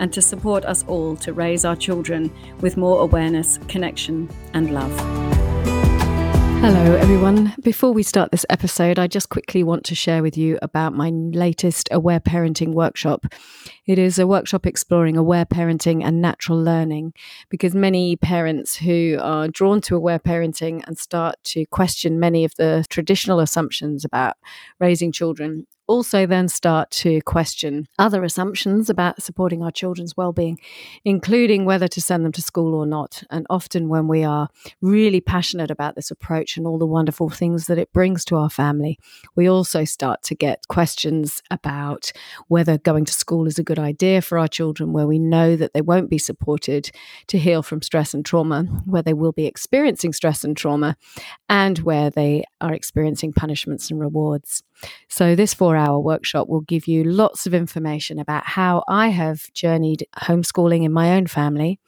and to support us all to raise our children with more awareness, connection, and love. Hello, everyone. Before we start this episode, I just quickly want to share with you about my latest Aware Parenting workshop. It is a workshop exploring aware parenting and natural learning because many parents who are drawn to aware parenting and start to question many of the traditional assumptions about raising children also then start to question other assumptions about supporting our children's well-being including whether to send them to school or not. And often when we are really passionate about this approach and all the wonderful things that it brings to our family we also start to get questions about whether going to school is a good idea for our children where we know that they won't be supported to heal from stress and trauma where they will be experiencing stress and trauma and where they are experiencing punishments and rewards. So, this four hour workshop will give you lots of information about how I have journeyed homeschooling in my own family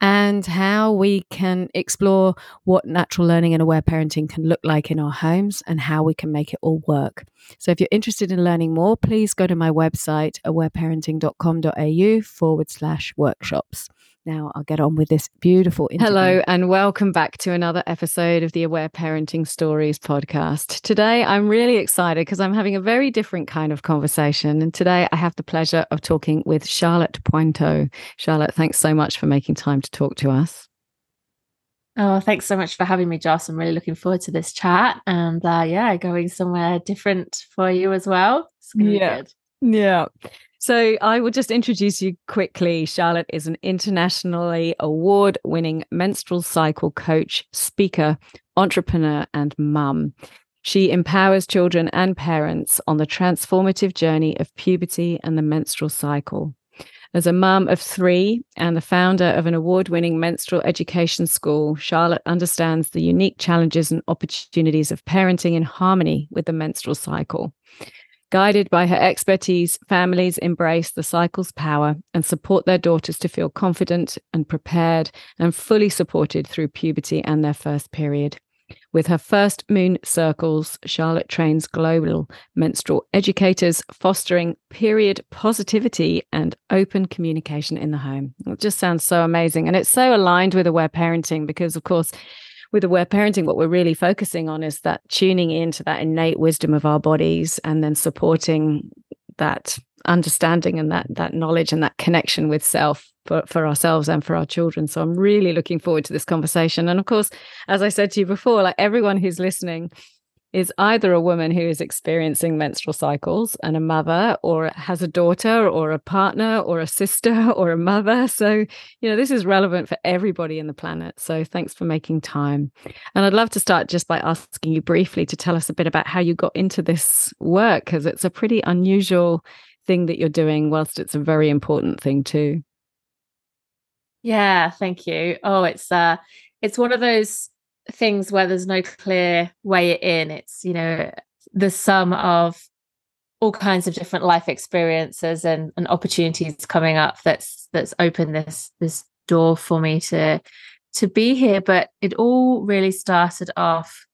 and how we can explore what natural learning and aware parenting can look like in our homes and how we can make it all work. So, if you're interested in learning more, please go to my website, awareparenting.com.au forward slash workshops. Now I'll get on with this beautiful interview. Hello, and welcome back to another episode of the Aware Parenting Stories podcast. Today I'm really excited because I'm having a very different kind of conversation. And today I have the pleasure of talking with Charlotte Pointeaux. Charlotte, thanks so much for making time to talk to us. Oh, thanks so much for having me, Joss. I'm really looking forward to this chat and uh, yeah, going somewhere different for you as well. yeah. Yeah. So, I will just introduce you quickly. Charlotte is an internationally award winning menstrual cycle coach, speaker, entrepreneur, and mum. She empowers children and parents on the transformative journey of puberty and the menstrual cycle. As a mum of three and the founder of an award winning menstrual education school, Charlotte understands the unique challenges and opportunities of parenting in harmony with the menstrual cycle. Guided by her expertise, families embrace the cycle's power and support their daughters to feel confident and prepared and fully supported through puberty and their first period. With her first moon circles, Charlotte trains global menstrual educators, fostering period positivity and open communication in the home. It just sounds so amazing. And it's so aligned with aware parenting because, of course, with aware parenting, what we're really focusing on is that tuning into that innate wisdom of our bodies and then supporting that understanding and that that knowledge and that connection with self for, for ourselves and for our children. So I'm really looking forward to this conversation. And of course, as I said to you before, like everyone who's listening, is either a woman who is experiencing menstrual cycles and a mother, or has a daughter, or a partner, or a sister, or a mother. So, you know, this is relevant for everybody in the planet. So, thanks for making time. And I'd love to start just by asking you briefly to tell us a bit about how you got into this work, because it's a pretty unusual thing that you're doing, whilst it's a very important thing too. Yeah, thank you. Oh, it's uh it's one of those things where there's no clear way in. It's, you know, the sum of all kinds of different life experiences and, and opportunities coming up that's that's opened this this door for me to to be here. But it all really started off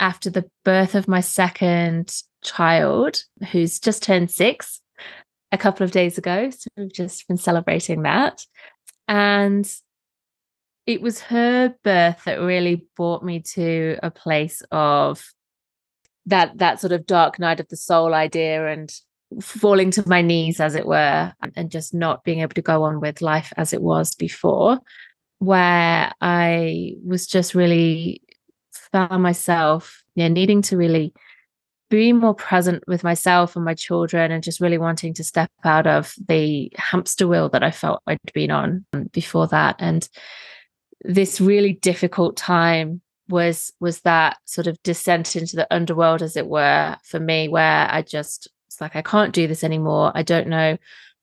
after the birth of my second child, who's just turned six a couple of days ago. So we've just been celebrating that. And it was her birth that really brought me to a place of that that sort of dark night of the soul idea and falling to my knees as it were and just not being able to go on with life as it was before where i was just really found myself yeah needing to really be more present with myself and my children and just really wanting to step out of the hamster wheel that i felt i'd been on before that. And this really difficult time was was that sort of descent into the underworld as it were for me where i just it's like i can't do this anymore. I don't know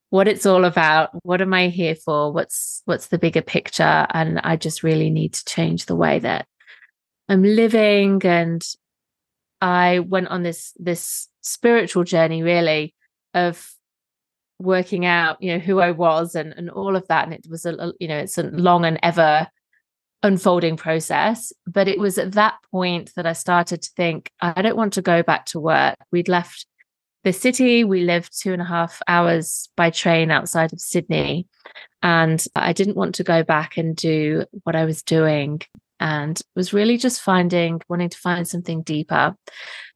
what it's all about. What am i here for? What's what's the bigger picture? And i just really need to change the way that i'm living. And i went on this this spiritual journey really of working out you know who i was and and all of that. And it was a you know it's a long and ever unfolding process but it was at that point that i started to think i don't want to go back to work we'd left the city. We lived two and a half hours by train outside of Sydney. And I didn't want to go back and do what I was doing and was really just finding, wanting to find something deeper.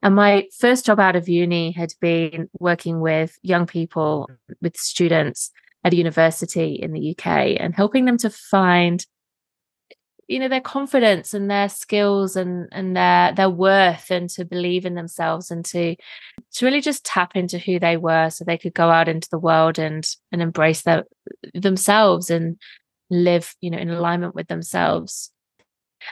And my first job out of uni had been working with young people, with students at a university in the UK and helping them to find you know their confidence and their skills and and their their worth and to believe in themselves and to to really just tap into who they were so they could go out into the world and and embrace their themselves and live you know in alignment with themselves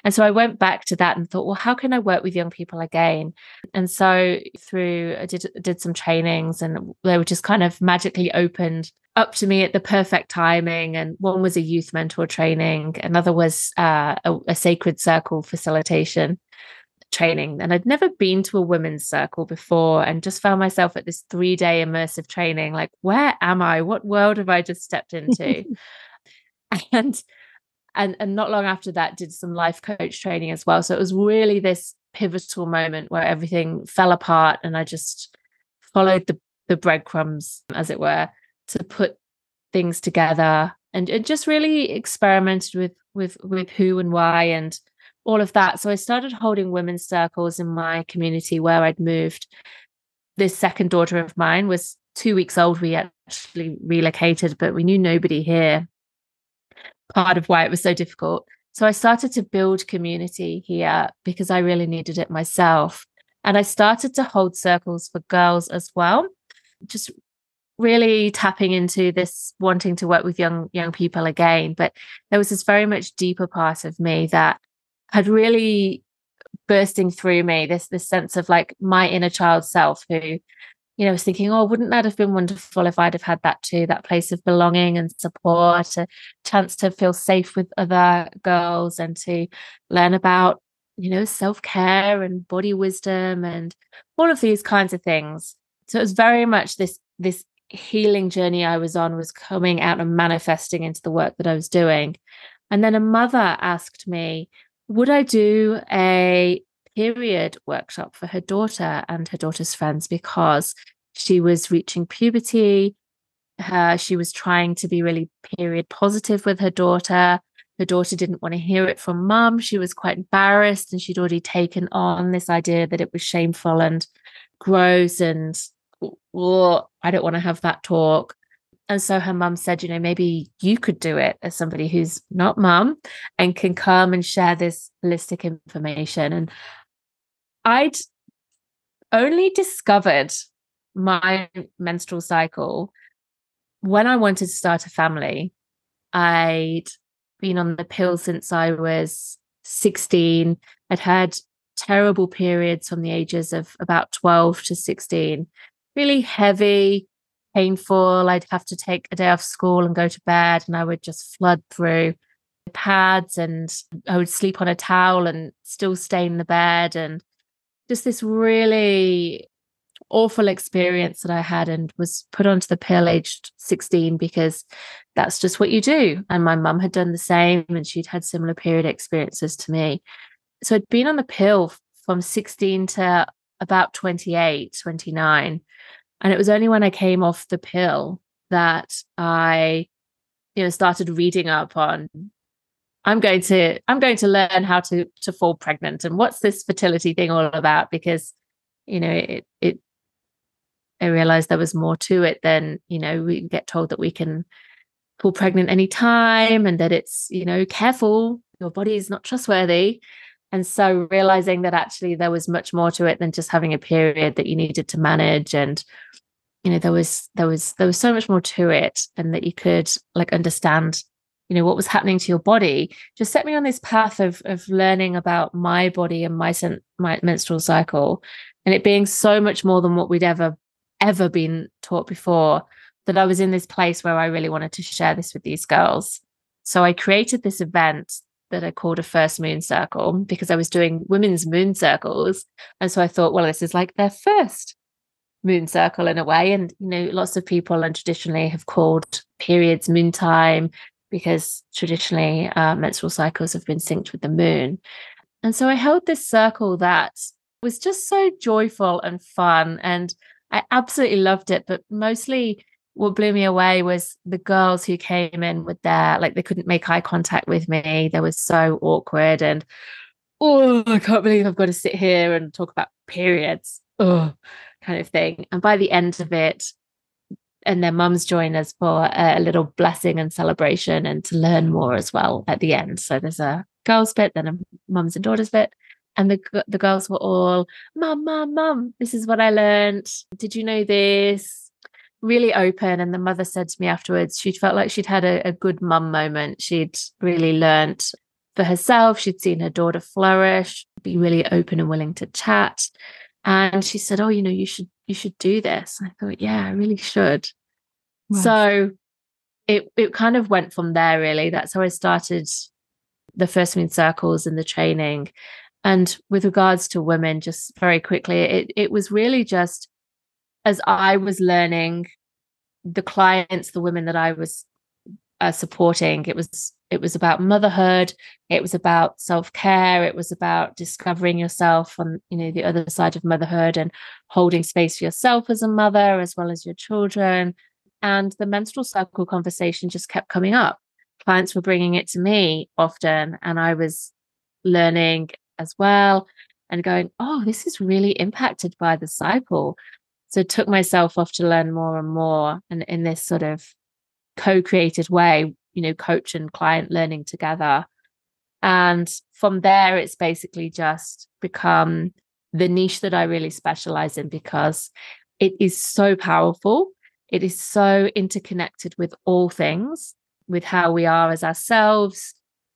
and so I went back to that and thought, well, how can I work with young people again? And so through I did did some trainings and they were just kind of magically opened up to me at the perfect timing. And one was a youth mentor training, another was uh, a, a sacred circle facilitation training. And I'd never been to a women's circle before and just found myself at this three day immersive training. Like, where am I? What world have I just stepped into? and and and not long after that did some life coach training as well. So it was really this pivotal moment where everything fell apart and i just followed the the breadcrumbs as it were to put things together and, and just really experimented with with with who and why and all of that. So i started holding women's circles in my community where i'd moved. This second daughter of mine was two weeks old. We actually relocated but we knew nobody here part of why it was so difficult. So I started to build community here because I really needed it myself. And I started to hold circles for girls as well, just really tapping into this wanting to work with young young people again. But there was this very much deeper part of me that had really bursting through me this this sense of like my inner child self who you know, I was thinking, oh, wouldn't that have been wonderful if I'd have had that too, that place of belonging and support, a chance to feel safe with other girls and to learn about, you know, self-care and body wisdom and all of these kinds of things. So it was very much this this healing journey I was on was coming out and manifesting into the work that I was doing. And then a mother asked me, would I do a period workshop for her daughter and her daughter's friends because she was reaching puberty. Her, she was trying to be really period positive with her daughter. Her daughter didn't want to hear it from mum. She was quite embarrassed and she'd already taken on this idea that it was shameful and gross and I don't want to have that talk. And so her mum said, you know, maybe you could do it as somebody who's not mum and can come and share this holistic information. And I'd only discovered my menstrual cycle when I wanted to start a family. I'd been on the pill since I was 16. I'd had terrible periods from the ages of about 12 to 16, really heavy, painful. I'd have to take a day off school and go to bed, and I would just flood through pads and I would sleep on a towel and still stain the bed. And just this really awful experience that I had and was put onto the pill aged 16 because that's just what you do. And my mum had done the same and she'd had similar period experiences to me. So I'd been on the pill from 16 to about 28, 29. And it was only when I came off the pill that I, you know, started reading up on I'm going to I'm going to learn how to to fall pregnant. And what's this fertility thing all about? Because you know it it I realized there was more to it than you know we get told that we can fall pregnant anytime and that it's you know careful. Your body is not trustworthy. And so realizing that actually there was much more to it than just having a period that you needed to manage. And you know there was there was there was so much more to it and that you could like understand you know what was happening to your body just set me on this path of of learning about my body and my my menstrual cycle and it being so much more than what we'd ever ever been taught before that I was in this place where I really wanted to share this with these girls. So I created this event that I called a first moon circle because I was doing women's moon circles. And so I thought, well, this is like their first moon circle in a way. And, you know, lots of people and traditionally have called periods moon time because traditionally uh, menstrual cycles have been synced with the moon. And so I held this circle that was just so joyful and fun. And I absolutely loved it. But mostly what blew me away was the girls who came in with their, like, they couldn't make eye contact with me. They were so awkward. And, oh, I can't believe I've got to sit here and talk about periods. Oh, kind of thing. And by the end of it, and their mums join us for a little blessing and celebration and to learn more as well at the end. So there's a girls bit, then a mums and daughters bit. And the the girls were all, Mum, Mum, Mum, this is what I learned. Did you know this? Really open. And the mother said to me afterwards, she felt like she'd had a, a good mum moment. She'd really learnt for herself. She'd seen her daughter flourish, be really open and willing to chat. And she said, Oh, you know, you should you should do this. I thought, yeah, I really should. Wow. So it it kind of went from there really. That's how I started the first moon circles and the training. And with regards to women, just very quickly, it it was really just as I was learning the clients, the women that I was uh, supporting, it was it was about motherhood it was about self-care it was about discovering yourself on you know the other side of motherhood and holding space for yourself as a mother as well as your children. And the menstrual cycle conversation just kept coming up. Clients were bringing it to me often and i was learning as well and going oh this is really impacted by the cycle. So took myself off to learn more and more and in this sort of co-created way you know coach and client learning together. And from there it's basically just become the niche that i really specialize in because it is so powerful. It is so interconnected with all things with how we are as ourselves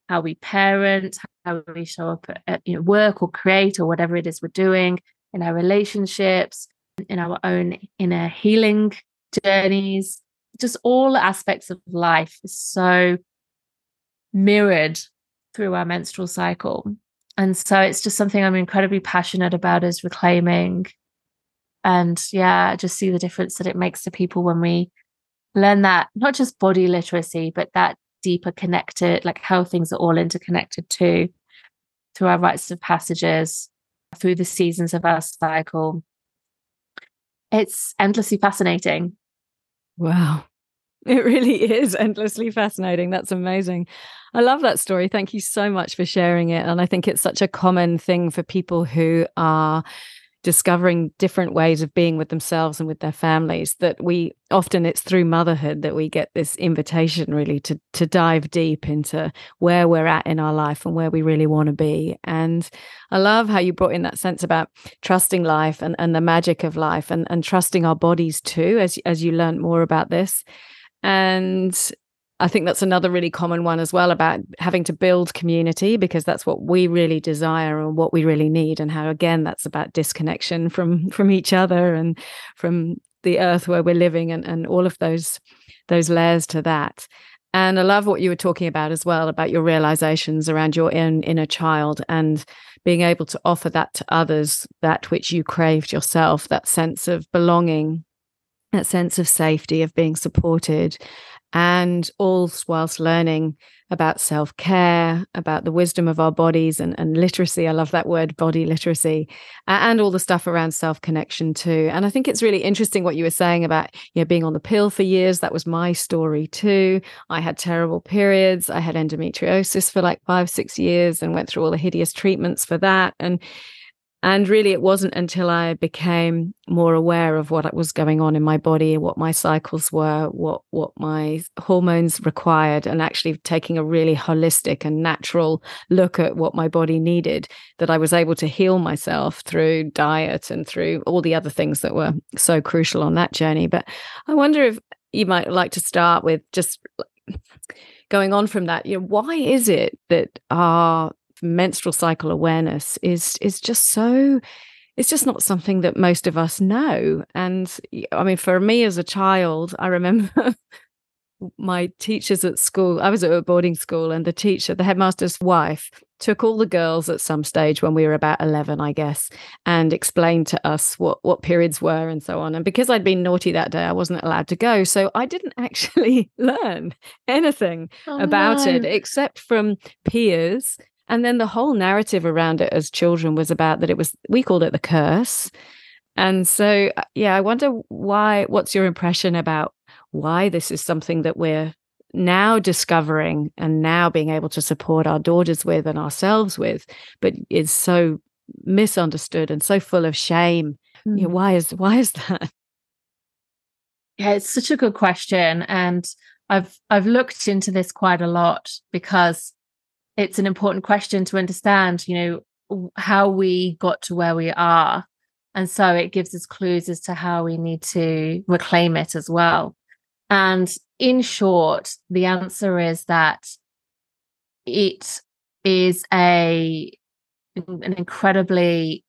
how we parent how we show up at you know, work or create or whatever it is we're doing in our relationships in our own inner healing journeys just all aspects of life is so mirrored through our menstrual cycle. And so it's just something I'm incredibly passionate about is reclaiming. And yeah, just see the difference that it makes to people when we learn that not just body literacy, but that deeper connected, like how things are all interconnected too, through our rites of passages, through the seasons of our cycle. It's endlessly fascinating. Wow. It really is endlessly fascinating. That's amazing. I love that story. Thank you so much for sharing it. And I think it's such a common thing for people who are discovering different ways of being with themselves and with their families that we often it's through motherhood that we get this invitation really to to dive deep into where we're at in our life and where we really want to be. And i love how you brought in that sense about trusting life and, and the magic of life and, and trusting our bodies too as as you learn more about this. And I think that's another really common one as well about having to build community because that's what we really desire and what we really need and how again that's about disconnection from from each other and from the earth where we're living and, and all of those those layers to that. And I love what you were talking about as well about your realizations around your own inner child and being able to offer that to others, that which you craved yourself, that sense of belonging, that sense of safety, of being supported, and all whilst learning about self care, about the wisdom of our bodies and, and literacy. I love that word, body literacy, and all the stuff around self connection too. And I think it's really interesting what you were saying about you know being on the pill for years. That was my story too. I had terrible periods. I had endometriosis for like five, six years and went through all the hideous treatments for that. And and really, it wasn't until I became more aware of what was going on in my body, what my cycles were, what what my hormones required, and actually taking a really holistic and natural look at what my body needed, that I was able to heal myself through diet and through all the other things that were so crucial on that journey. But I wonder if you might like to start with just going on from that. You know, why is it that our menstrual cycle awareness is is just so it's just not something that most of us know. And I mean, for me as a child, I remember my teachers at school, I was at a boarding school, and the teacher, the headmaster's wife, took all the girls at some stage when we were about 11 i guess and explained to us what what periods were and so on and because i'd been naughty that day i wasn't allowed to go so i didn't actually learn anything oh, about no. it except from peers and then the whole narrative around it as children was about that it was we called it the curse and so uh, yeah i wonder why what's your impression about why this is something that we're now discovering and now being able to support our daughters with and ourselves with, but is so misunderstood and so full of shame. Mm. You know, why is why is that? Yeah, it's such a good question. And I've I've looked into this quite a lot because it's an important question to understand, you know, how we got to where we are. And so it gives us clues as to how we need to reclaim it as well. And in short, the answer is that it is a an incredibly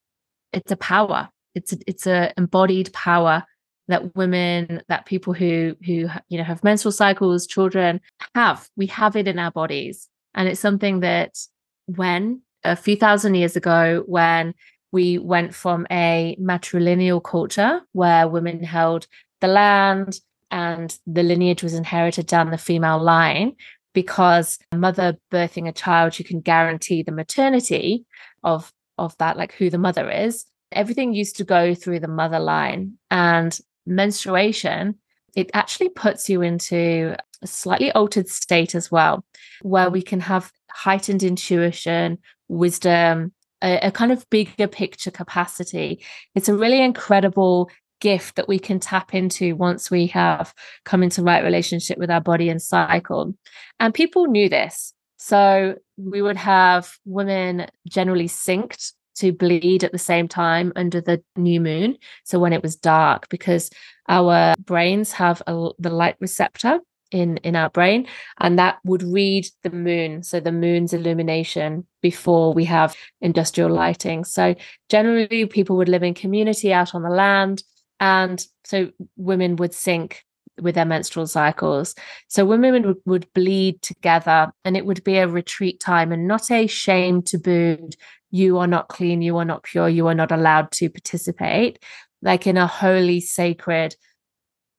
it's a power. It's a, it's a embodied power that women that people who who you know have menstrual cycles children have we have it in our bodies and it's something that when a few thousand years ago when we went from a matrilineal culture where women held the land and the lineage was inherited down the female line because a mother birthing a child you can guarantee the maternity of of that like who the mother is. Everything used to go through the mother line and menstruation it actually puts you into a slightly altered state as well where we can have heightened intuition wisdom a, a kind of bigger picture capacity it's a really incredible gift that we can tap into once we have come into right relationship with our body and cycle. And people knew this. So we would have women generally synced to bleed at the same time under the new moon. So when it was dark, because our brains have a, the light receptor in in our brain and that would read the moon so the moon's illumination before we have industrial lighting so generally people would live in community out on the land and so women would sync with their menstrual cycles. So women would, would bleed together and it would be a retreat time and not a shame tabooed, you are not clean, you are not pure, you are not allowed to participate. Like in a holy, sacred,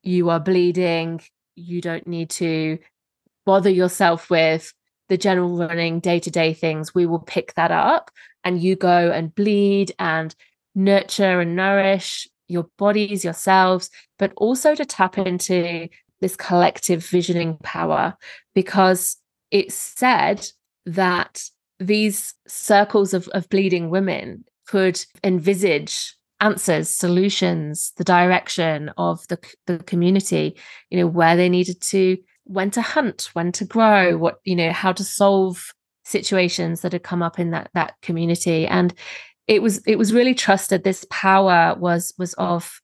you are bleeding, you don't need to bother yourself with the general running day to day things. We will pick that up and you go and bleed and nurture and nourish your bodies, yourselves, but also to tap into this collective visioning power. Because it's said that these circles of, of bleeding women could envisage answers solutions the direction of the, the community you know where they needed to when to hunt when to grow what you know how to solve situations that had come up in that that community. And it was it was really trusted this power was was of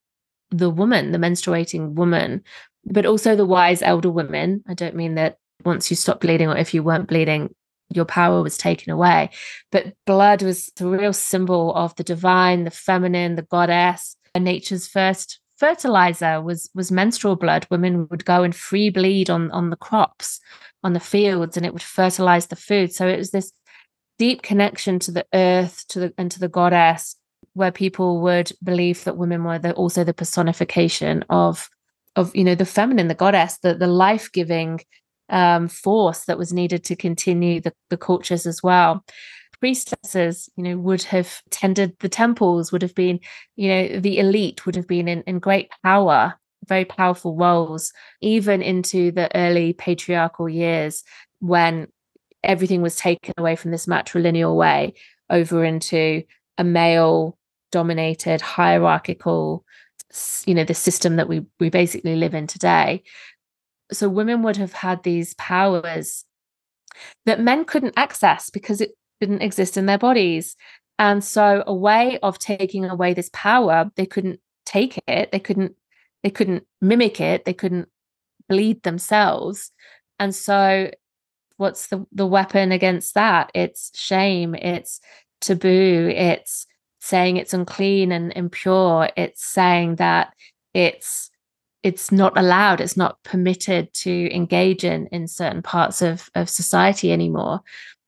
the woman the menstruating woman but also the wise elder women. I don't mean that once you stop bleeding or if you weren't bleeding your power was taken away but blood was the real symbol of the divine the feminine the goddess. Nature's first fertilizer was was menstrual blood. Women would go and free bleed on on the crops on the fields and it would fertilize the food. So it was this deep connection to the earth to the and to the goddess where people would believe that women were the, also the personification of of you know the feminine the goddess the the life-giving um, force that was needed to continue the, the cultures as well. Priestesses you know would have tended the temples would have been you know the elite would have been in, in great power very powerful roles even into the early patriarchal years when everything was taken away from this matrilineal way over into a male dominated hierarchical you know the system that we we basically live in today. So women would have had these powers that men couldn't access because it didn't exist in their bodies. And so a way of taking away this power they couldn't take it. They couldn't they couldn't mimic it. They couldn't bleed themselves. And so what's the the weapon against that it's shame it's taboo it's saying it's unclean and impure. It's saying that it's it's not allowed, it's not permitted to engage in in certain parts of, of society anymore.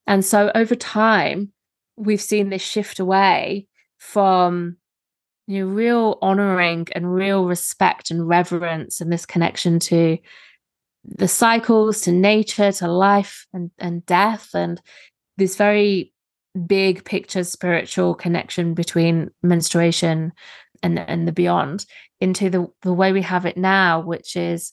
And so over time, we've seen this shift away from you know, real honoring and real respect and reverence and this connection to the cycles, to nature, to life and, and death, and this very big picture spiritual connection between menstruation and, and the beyond into the, the way we have it now, which is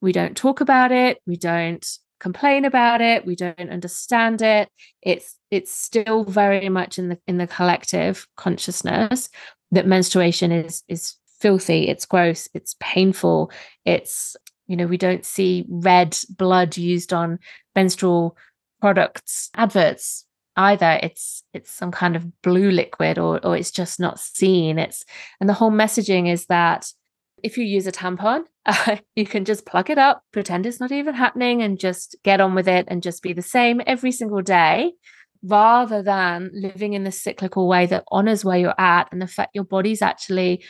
we don't talk about it, we don't complain about it, we don't understand it. It's it's still very much in the in the collective consciousness that menstruation is is filthy, it's gross, it's painful, it's you know we don't see red blood used on menstrual products adverts either. It's it's some kind of blue liquid or or it's just not seen. It's and the whole messaging is that if you use a tampon uh, you can just plug it up pretend it's not even happening and just get on with it and just be the same every single day rather than living in this cyclical way that honors where you're at and the fact your body's actually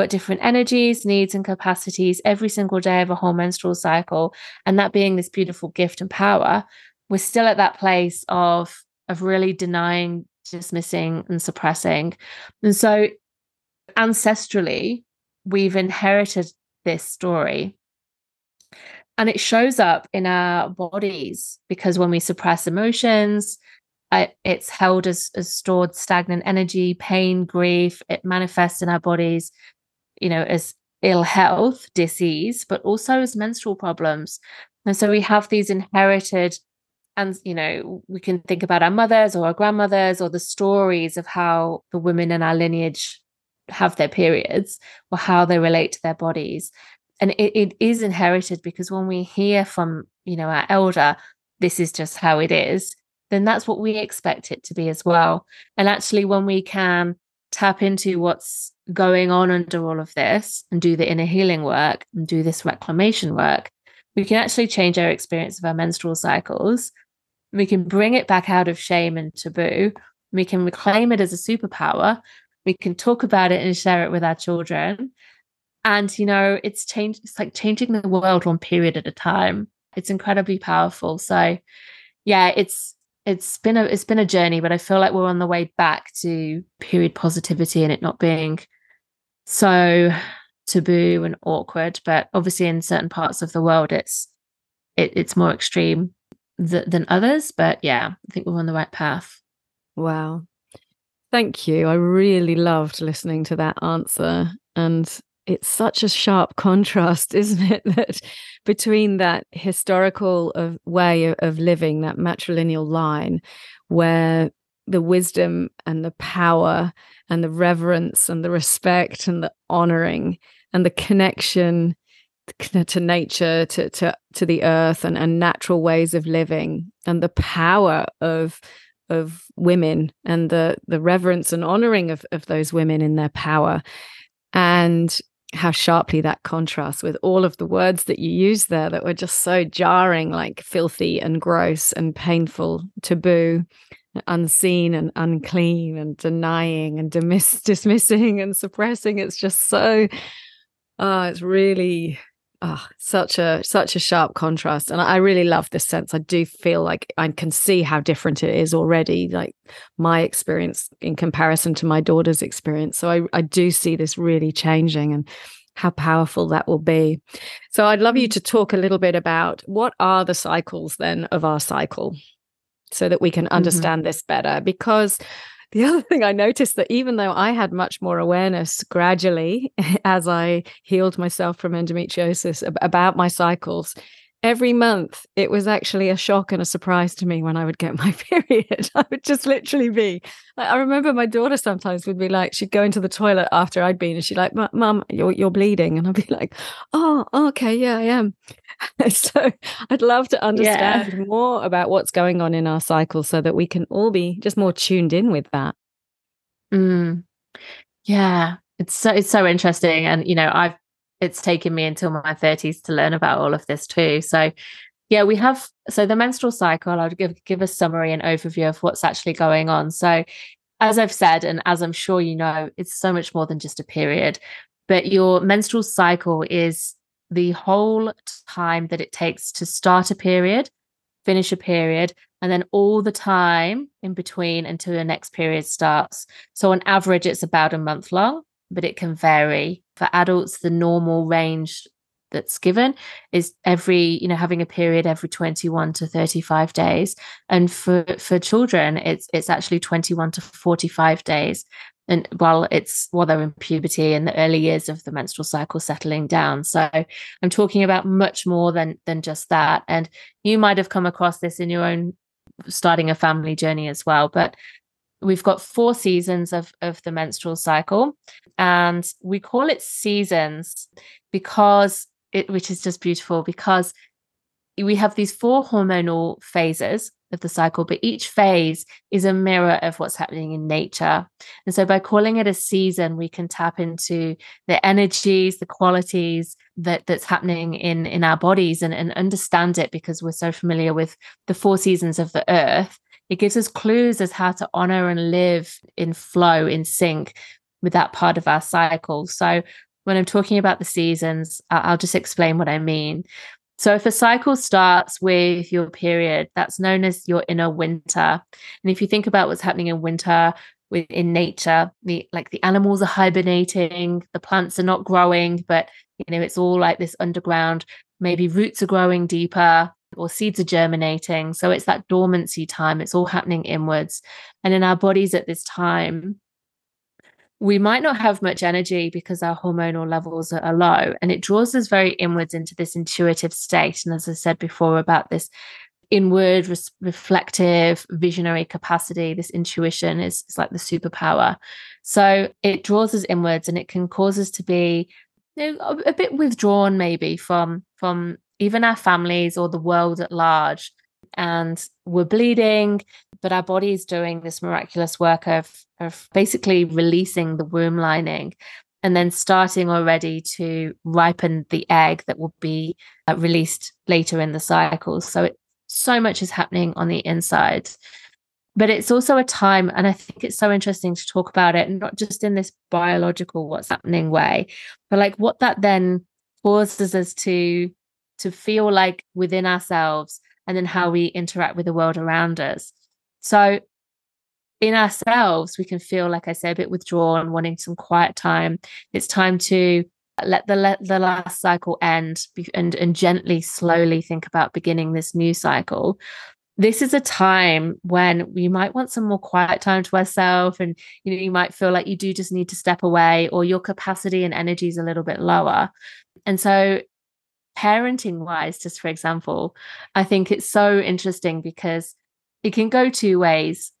got different energies, needs, and capacities every single day of a whole menstrual cycle. And that being this beautiful gift and power, we're still at that place of of really denying, dismissing, and suppressing. And so, ancestrally, we've inherited this story. And it shows up in our bodies because when we suppress emotions, it's held as, as stored stagnant energy, pain, grief. It manifests in our bodies, you know, as ill health, disease, but also as menstrual problems. And so we have these inherited and you know we can think about our mothers or our grandmothers or the stories of how the women in our lineage have their periods or how they relate to their bodies and it, it is inherited because when we hear from you know our elder this is just how it is then that's what we expect it to be as well and actually when we can tap into what's going on under all of this and do the inner healing work and do this reclamation work we can actually change our experience of our menstrual cycles we can bring it back out of shame and taboo. We can reclaim it as a superpower. We can talk about it and share it with our children. And, you know, it's changed, it's like changing the world one period at a time. It's incredibly powerful. So, yeah, it's, it's been a it's been a journey but i feel like we're on the way back to period positivity and it not being so taboo and awkward but obviously in certain parts of the world it's it, it's more extreme th- than others. But yeah, I think we're on the right path. Wow. Thank you. I really loved listening to that answer. And it's such a sharp contrast, isn't it? That between that historical of way of, of living, that matrilineal line, where the wisdom and the power and the reverence and the respect and the honoring and the connection to nature to to to the earth and, and natural ways of living and the power of of women and the the reverence and honoring of, of those women in their power. And how sharply that contrasts with all of the words that you use there that were just so jarring like filthy and gross and painful taboo unseen and unclean and denying and dismiss, dismissing and suppressing. It's just so oh it's really oh, such a such a sharp contrast. And i really love this sense. I do feel like i can see how different it is already like my experience in comparison to my daughter's experience. So i, I do see this really changing and how powerful that will be. So i'd love you mm. to talk a little bit about what are the cycles then of our cycle so that we can mm-hmm. understand mm-hmm. this better because the other thing I noticed that even though I had much more awareness gradually as I healed myself from endometriosis about my cycles, every month it was actually a shock and a surprise to me when I would get my period. I would just literally be. I remember my daughter sometimes would be like, she'd go into the toilet after I'd been, and she'd like, "Mum, you're you're bleeding," and I'd be like, "Oh, okay, yeah, I am." so I'd love to understand yeah. more about what's going on in our cycle, so that we can all be just more tuned in with that. Mm. Yeah, it's so it's so interesting, and you know, I've it's taken me until my 30s to learn about all of this too. So yeah, we have so the menstrual cycle, I'll give give a summary and overview of what's actually going on. So as I've said, and as I'm sure you know, it's so much more than just a period. But your menstrual cycle is the whole time that it takes to start a period, finish a period, and then all the time in between until your next period starts. So, on average, it's about a month long, but it can vary. For adults, the normal range that's given is every you know having a period every 21 to 35 days. And for for children it's it's actually 21 to 45 days. And while it's while they're in puberty and the early years of the menstrual cycle settling down. So i'm talking about much more than than just that. And you might have come across this in your own starting a family journey as well but we've got four seasons of of the menstrual cycle and we call it seasons because it, which is just beautiful because we have these four hormonal phases of the cycle, but each phase is a mirror of what's happening in nature. And so by calling it a season, we can tap into the energies, the qualities that that's happening in in our bodies and, and understand it because we're so familiar with the four seasons of the earth. It gives us clues as how to honor and live in flow, in sync with that part of our cycle. So when I'm talking about the seasons, I'll just explain what I mean. So, if a cycle starts with your period, that's known as your inner winter. And if you think about what's happening in winter within nature, the like the animals are hibernating, the plants are not growing, but you know, it's all like this underground, maybe roots are growing deeper or seeds are germinating. So it's that dormancy time, it's all happening inwards. And in our bodies at this time, we might not have much energy because our hormonal levels are low. And it draws us very inwards into this intuitive state. And as I said before, about this inward, res- reflective, visionary capacity, this intuition is, is like the superpower. So it draws us inwards and it can cause us to be you know, a, a bit withdrawn, maybe from from even our families or the world at large. And we're bleeding, but our body is doing this miraculous work of of basically releasing the womb lining and then starting already to ripen the egg that will be uh, released later in the cycle. So it, so much is happening on the inside. But it's also a time, and I think it's so interesting to talk about it, not just in this biological what's happening way, but like what that then causes us to to feel like within ourselves and then how we interact with the world around us. So in ourselves, we can feel, like I say, a bit withdrawn, wanting some quiet time. It's time to let the let the last cycle end and and gently, slowly think about beginning this new cycle. This is a time when we might want some more quiet time to ourselves, and you know you might feel like you do just need to step away, or your capacity and energy is a little bit lower. And so, parenting wise, just for example, I think it's so interesting because it can go two ways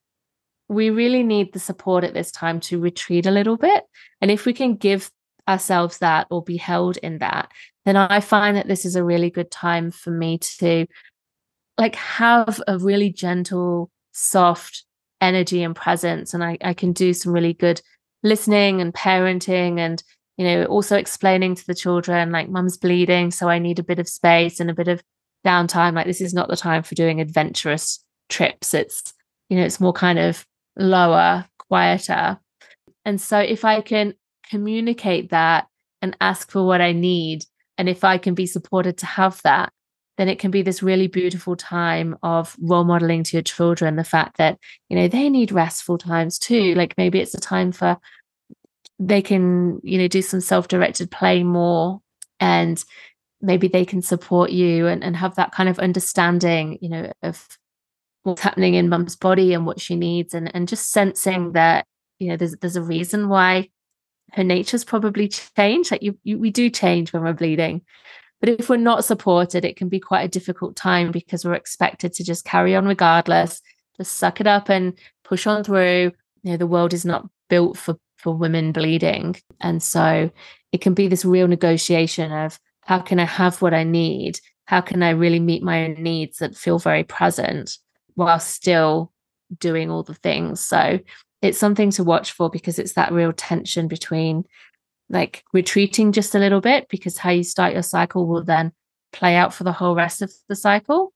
we really need the support at this time to retreat a little bit. And if we can give ourselves that or be held in that, then I find that this is a really good time for me to like have a really gentle, soft energy and presence. And I, I can do some really good listening and parenting and you know also explaining to the children like mum's bleeding so i need a bit of space and a bit of downtime like this is not the time for doing adventurous trips it's you know it's more kind of lower, quieter. And so if I can communicate that and ask for what I need, and if I can be supported to have that, then it can be this really beautiful time of role modeling to your children the fact that, you know, they need restful times too. Like maybe it's a time for they can, you know, do some self directed play more and maybe they can support you and, and have that kind of understanding, you know, of what's happening in mum's body and what she needs and and just sensing that you know there's there's a reason why her nature's probably changed. Like you, you we do change when we're bleeding but if we're not supported it can be quite a difficult time because we're expected to just carry on regardless just suck it up and push on through. You know the world is not built for for women bleeding. And so it can be this real negotiation of how can i have what i need? How can i really meet my own needs that feel very present while still doing all the things. So it's something to watch for because it's that real tension between like retreating just a little bit because how you start your cycle will then play out for the whole rest of the cycle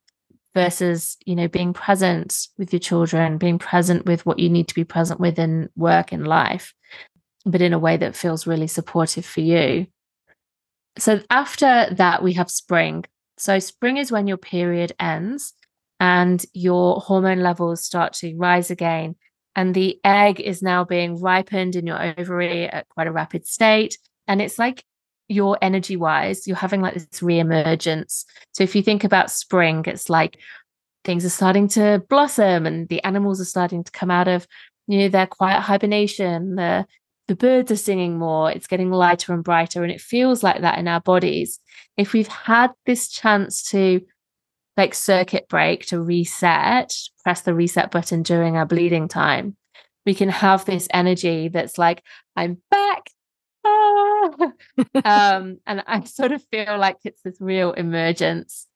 versus you know being present with your children being present with what you need to be present with in work and life but in a way that feels really supportive for you so after that we have spring so spring is when your period ends and your hormone levels start to rise again and the egg is now being ripened in your ovary at quite a rapid state and it's like your energy wise, you're having like this reemergence. So if you think about spring, it's like things are starting to blossom and the animals are starting to come out of, you know, their quiet hibernation. The the birds are singing more, it's getting lighter and brighter. And it feels like that in our bodies. If we've had this chance to like circuit break to reset, press the reset button during our bleeding time, we can have this energy that's like, I'm back um, and I sort of feel like it's this real emergence.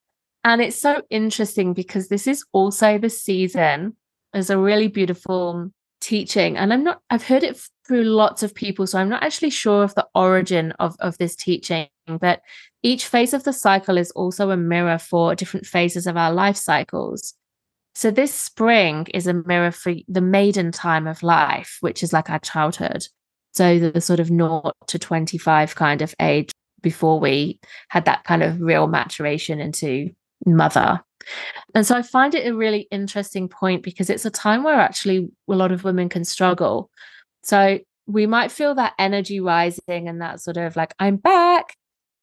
And it's so interesting because this is also the season. There's a really beautiful teaching, and I'm not, I've heard it through lots of people. So I'm not actually sure of the origin of, of this teaching, but each phase of the cycle is also a mirror for different phases of our life cycles. So this spring is a mirror for the maiden time of life, which is like our childhood. So the, the sort of 0 to 25 kind of age before we had that kind of real maturation into mother. And so I find it a really interesting point because it's a time where actually a lot of women can struggle. So we might feel that energy rising and that sort of like, I'm back.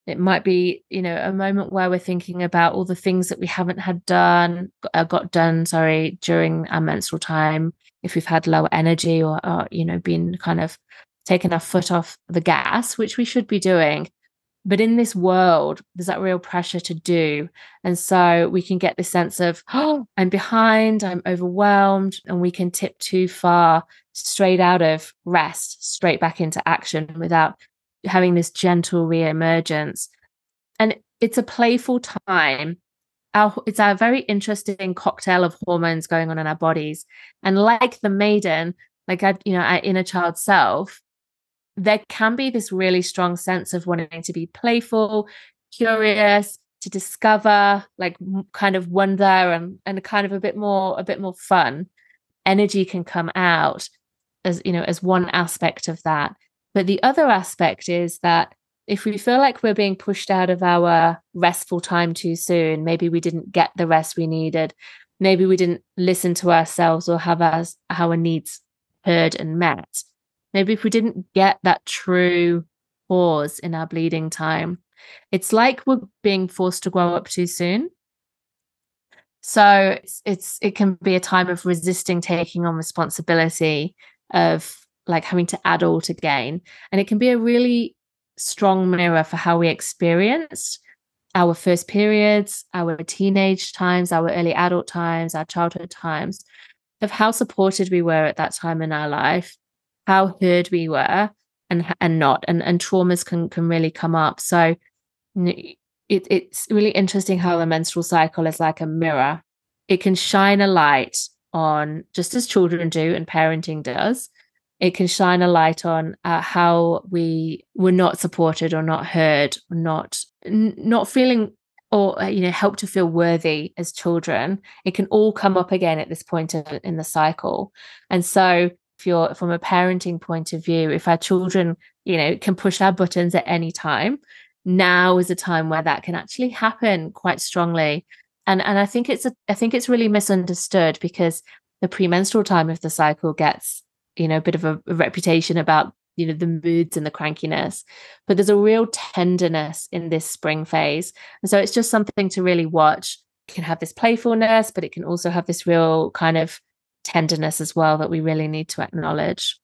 It might be, you know, a moment where we're thinking about all the things that we haven't had done, uh, got done, sorry, during our menstrual time. If we've had low energy or, or you know, been kind of taken our foot off the gas, which we should be doing. But in this world, there's that real pressure to do. And so we can get this sense of, oh, I'm behind, I'm overwhelmed, and we can tip too far straight out of rest, straight back into action without having this gentle reemergence. And it's a playful time. Our, it's a very interesting cocktail of hormones going on in our bodies. And like the maiden, like I, you know, our inner child self, there can be this really strong sense of wanting to be playful, curious, to discover, like kind of wonder and and kind of a bit more a bit more fun. Energy can come out as you know as one aspect of that. But the other aspect is that if we feel like we're being pushed out of our restful time too soon, maybe we didn't get the rest we needed, maybe we didn't listen to ourselves or have our, our needs heard and met maybe if we didn't get that true pause in our bleeding time, it's like we're being forced to grow up too soon. So it's, it's it can be a time of resisting taking on responsibility of like having to adult again, and it can be a really strong mirror for how we experienced our first periods, our teenage times, our early adult times, our childhood times, of how supported we were at that time in our life, how heard we were and and not and and traumas can can really come up. So it, it's really interesting how the menstrual cycle is like a mirror. It can shine a light on just as children do and parenting does it can shine a light on uh, how we were not supported or not heard or not n- not feeling or uh, you know help to feel worthy as children. It can all come up again at this point in the cycle. And so if you're from a parenting point of view, if our children, you know, can push our buttons at any time, now is a time where that can actually happen quite strongly. And and I think it's a I think it's really misunderstood because the premenstrual time of the cycle gets, you know, a bit of a, a reputation about you know the moods and the crankiness but there's a real tenderness in this spring phase and so it's just something to really watch it can have this playfulness but it can also have this real kind of tenderness as well that we really need to acknowledge.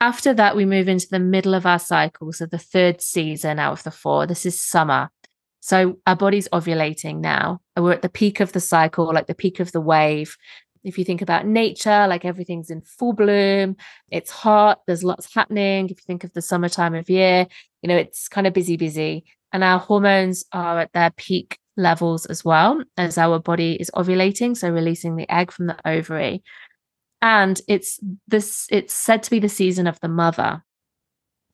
After that, we move into the middle of our cycle. So the third season out of the four, this is summer. So our body's ovulating now. We're at the peak of the cycle, like the peak of the wave. If you think about nature, like everything's in full bloom, it's hot, there's lots happening. If you think of the summertime of year, you know, it's kind of busy, busy. And our hormones are at their peak levels as well as our body is ovulating, so releasing the egg from the ovary. And it's this it's said to be the season of the mother.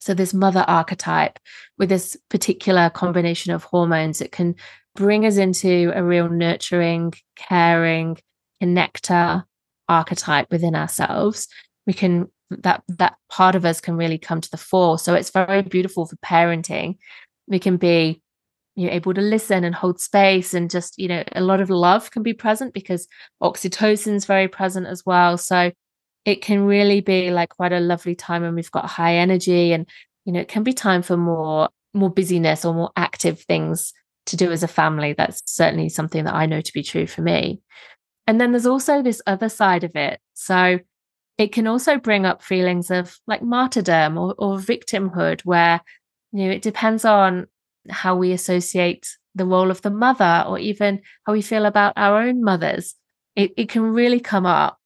So this mother archetype with this particular combination of hormones, it can bring us into a real nurturing, caring, connector archetype within ourselves, we can that that part of us can really come to the fore. So it's very beautiful for parenting. We can be you're able to listen and hold space and just you know a lot of love can be present because oxytocin is very present as well. So it can really be like quite a lovely time when we've got high energy and you know it can be time for more more busyness or more active things to do as a family. That's certainly something that i know to be true for me. And then there's also this other side of it. So it can also bring up feelings of like martyrdom or, or victimhood where you know it depends on how we associate the role of the mother or even how we feel about our own mothers it, it can really come up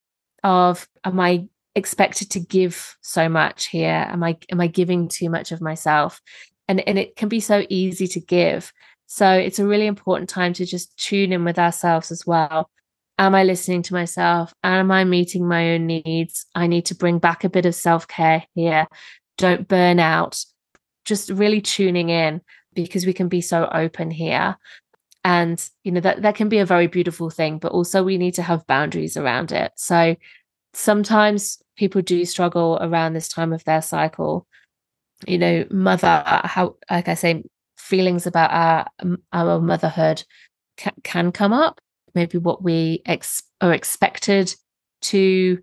of am i expected to give so much here? Am i am i giving too much of myself? And and it can be so easy to give. So it's a really important time to just tune in with ourselves as well. Am i listening to myself? Am i meeting my own needs? I need to bring back a bit of self-care here. Don't burn out. Just really tuning in because we can be so open here. And you know that that can be a very beautiful thing but also we need to have boundaries around it. So sometimes people do struggle around this time of their cycle. You know mother how like i say feelings about our our motherhood ca- can come up. Maybe what we ex- are expected to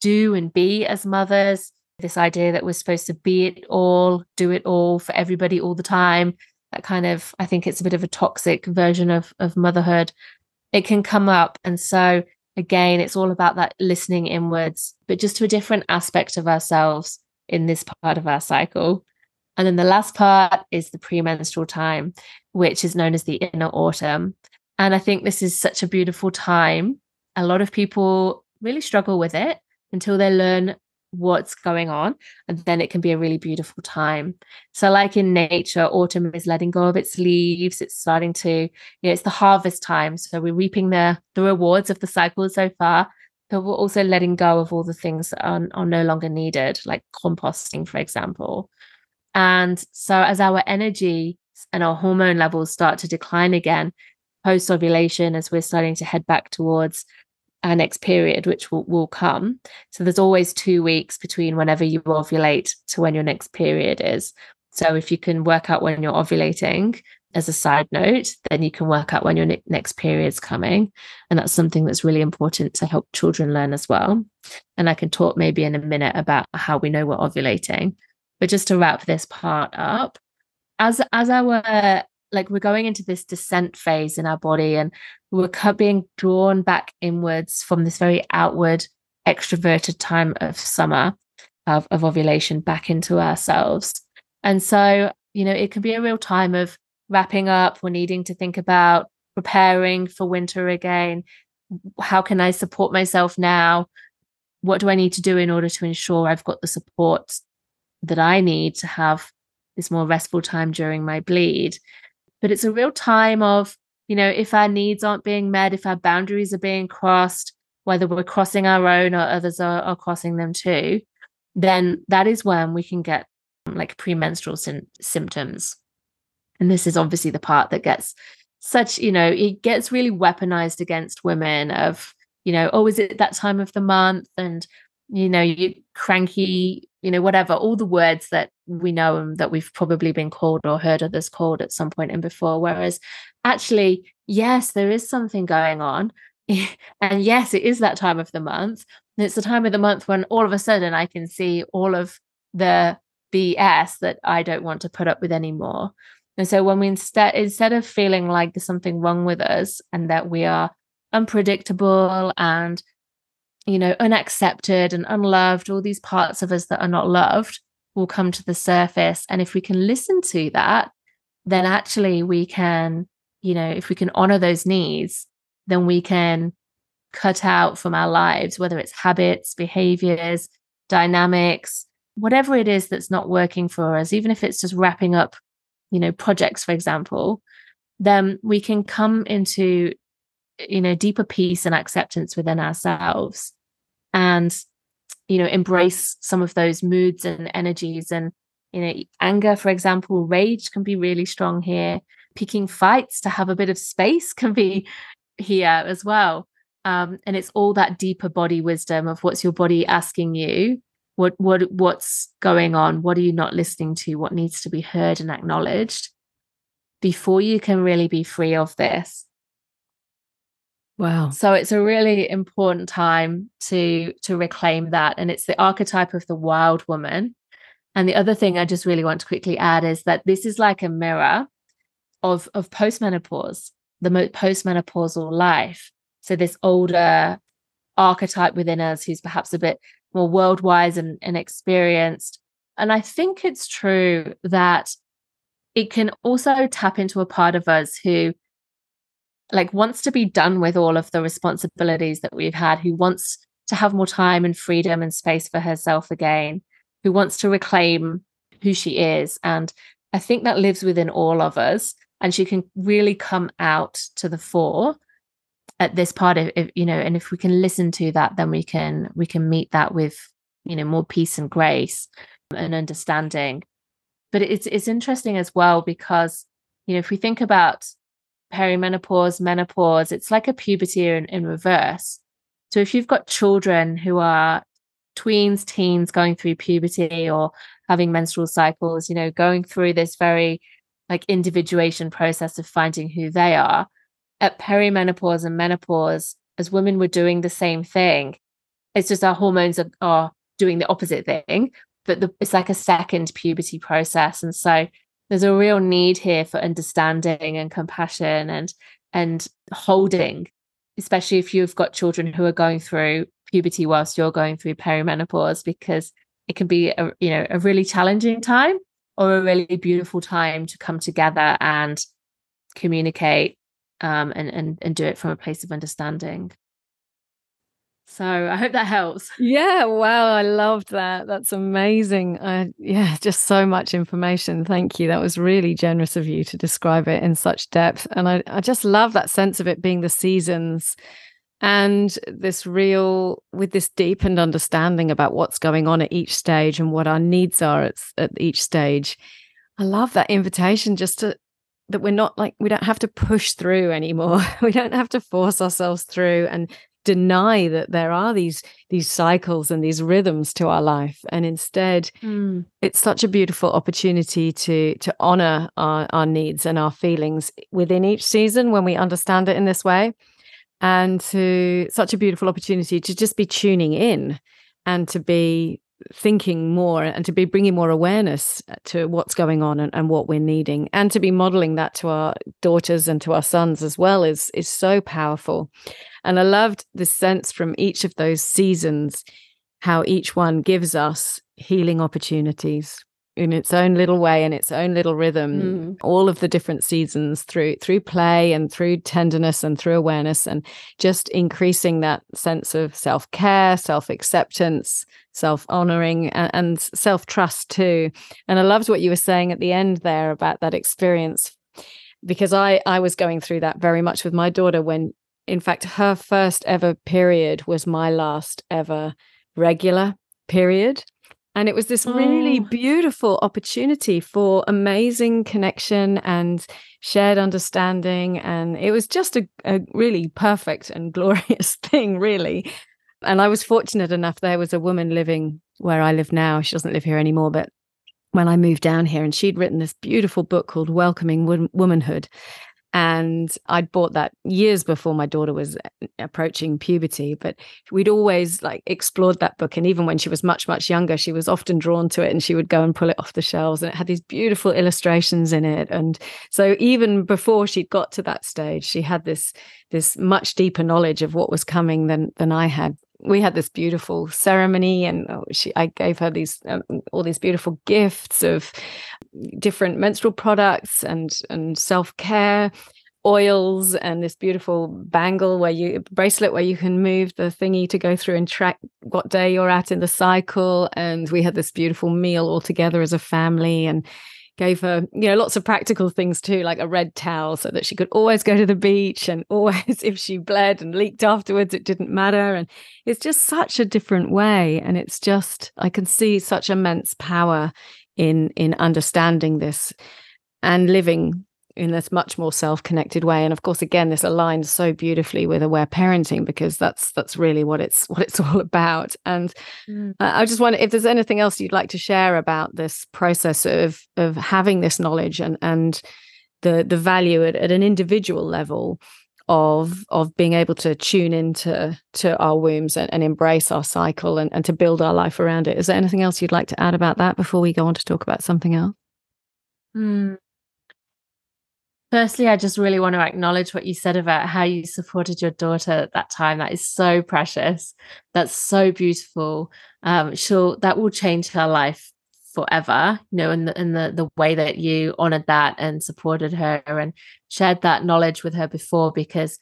do and be as mothers this idea that we're supposed to be it all do it all for everybody all the time that kind of i think it's a bit of a toxic version of of motherhood. It can come up and so again it's all about that listening inwards but just to a different aspect of ourselves in this part of our cycle. And then the last part is the premenstrual time which is known as the inner autumn. And i think this is such a beautiful time. A lot of people really struggle with it until they learn what's going on and then it can be a really beautiful time. So like in nature autumn is letting go of its leaves it's starting to you know it's the harvest time so we're reaping the the rewards of the cycle so far but we're also letting go of all the things that are, are no longer needed like composting for example. And so as our energy and our hormone levels start to decline again post ovulation as we're starting to head back towards our next period, which will, will come. So there's always two weeks between whenever you ovulate to when your next period is. So if you can work out when you're ovulating, as a side note, then you can work out when your ne- next period's coming. And that's something that's really important to help children learn as well. And I can talk maybe in a minute about how we know we're ovulating. But just to wrap this part up, as as our like we're going into this descent phase in our body and we're being drawn back inwards from this very outward extroverted time of summer of, of ovulation back into ourselves. And so you know it can be a real time of wrapping up we're needing to think about preparing for winter again. How can i support myself now? What do i need to do in order to ensure i've got the support that i need to have this more restful time during my bleed but it's a real time of you know if our needs aren't being met if our boundaries are being crossed whether we're crossing our own or others are, are crossing them too then that is when we can get um, like premenstrual sy- symptoms. And this is obviously the part that gets such you know it gets really weaponized against women of you know oh is it that time of the month? And you know you cranky you know whatever all the words that we know and that we've probably been called or heard others called at some point in before. Whereas actually yes there is something going on. And yes it is that time of the month. And it's the time of the month when all of a sudden i can see all of the bs that i don't want to put up with anymore. And so when we instead instead of feeling like there's something wrong with us and that we are unpredictable and you know, unaccepted and unloved, all these parts of us that are not loved will come to the surface. And if we can listen to that, then actually we can, you know, if we can honor those needs, then we can cut out from our lives, whether it's habits, behaviors, dynamics, whatever it is that's not working for us, even if it's just wrapping up, you know, projects, for example, then we can come into you know deeper peace and acceptance within ourselves and you know embrace some of those moods and energies. And you know anger for example rage can be really strong here. Picking fights to have a bit of space can be here as well. Um, and it's all that deeper body wisdom of what's your body asking you? What what what's going on? What are you not listening to? What needs to be heard and acknowledged before you can really be free of this wow. So it's a really important time to to reclaim that and it's the archetype of the wild woman. And the other thing i just really want to quickly add is that this is like a mirror of of postmenopause the postmenopausal life. So this older archetype within us who's perhaps a bit more worldwide and, and experienced. And I think it's true that it can also tap into a part of us who like wants to be done with all of the responsibilities that we've had, who wants to have more time and freedom and space for herself again, who wants to reclaim who she is. And I think that lives within all of us. And she can really come out to the fore at this part of you know and if we can listen to that then we can we can meet that with you know more peace and grace and understanding but it's it's interesting as well because you know if we think about perimenopause menopause it's like a puberty in, in reverse so if you've got children who are tweens teens going through puberty or having menstrual cycles you know going through this very like individuation process of finding who they are at perimenopause and menopause, as women were doing the same thing, it's just our hormones are, are doing the opposite thing, but the, it's like a second puberty process. And so there's a real need here for understanding and compassion and and holding, especially if you've got children who are going through puberty whilst you're going through perimenopause, because it can be a you know a really challenging time or a really beautiful time to come together and communicate um, and, and and do it from a place of understanding. So I hope that helps. Yeah, wow, I loved that. That's amazing. I, yeah, just so much information. Thank you. That was really generous of you to describe it in such depth. And I, I just love that sense of it being the seasons and this real, with this deepened understanding about what's going on at each stage and what our needs are at, at each stage. I love that invitation just to that we're not like we don't have to push through anymore we don't have to force ourselves through and deny that there are these these cycles and these rhythms to our life and instead mm. it's such a beautiful opportunity to to honor our, our needs and our feelings within each season when we understand it in this way and to such a beautiful opportunity to just be tuning in and to be thinking more and to be bringing more awareness to what's going on and, and, what we're needing and to be modeling that to our daughters and to our sons as well is is so powerful and i loved the sense from each of those seasons how each one gives us healing opportunities in its own little way in its own little rhythm mm. all of the different seasons through through play and through tenderness and through awareness and just increasing that sense of self-care self-acceptance self-honoring and, and self-trust too and i loved what you were saying at the end there about that experience because i i was going through that very much with my daughter when in fact her first ever period was my last ever regular period and it was this really oh. beautiful opportunity for amazing connection and shared understanding. And it was just a, a really perfect and glorious thing, really. And I was fortunate enough, there was a woman living where I live now. She doesn't live here anymore, but when I moved down here, and she'd written this beautiful book called Welcoming Womanhood. And I'd bought that years before my daughter was uh, approaching puberty but we'd always like explored that book. And even when she was much much younger she was often drawn to it and she would go and pull it off the shelves and it had these beautiful illustrations in it. And so even before she'd got to that stage she had this this much deeper knowledge of what was coming than than I had we had this beautiful ceremony and oh, she i gave her these um, all these beautiful gifts of different menstrual products and and self-care oils and this beautiful bangle where you bracelet where you can move the thingy to go through and track what day you're at in the cycle. And we had this beautiful meal all together as a family and gave her you know lots of practical things too like a red towel so that she could always go to the beach and always if she bled and leaked afterwards it didn't matter. And it's just such a different way. And it's just i can see such immense power in in understanding this and living in this much more self-connected way and of course again this aligns so beautifully with aware parenting because that's that's really what it's what it's all about and mm. i just wonder if there's anything else you'd like to share about this process of of having this knowledge and and the the value at, at an individual level of of being able to tune into to our wombs and, and embrace our cycle and, and to build our life around it is there anything else you'd like to add about that before we go on to talk about something else mm. Firstly, I just really want to acknowledge what you said about how you supported your daughter at that time. That is so precious. That's so beautiful. Um, sure, that will change her life forever. You know, in the in the the way that you honored that and supported her and shared that knowledge with her before, because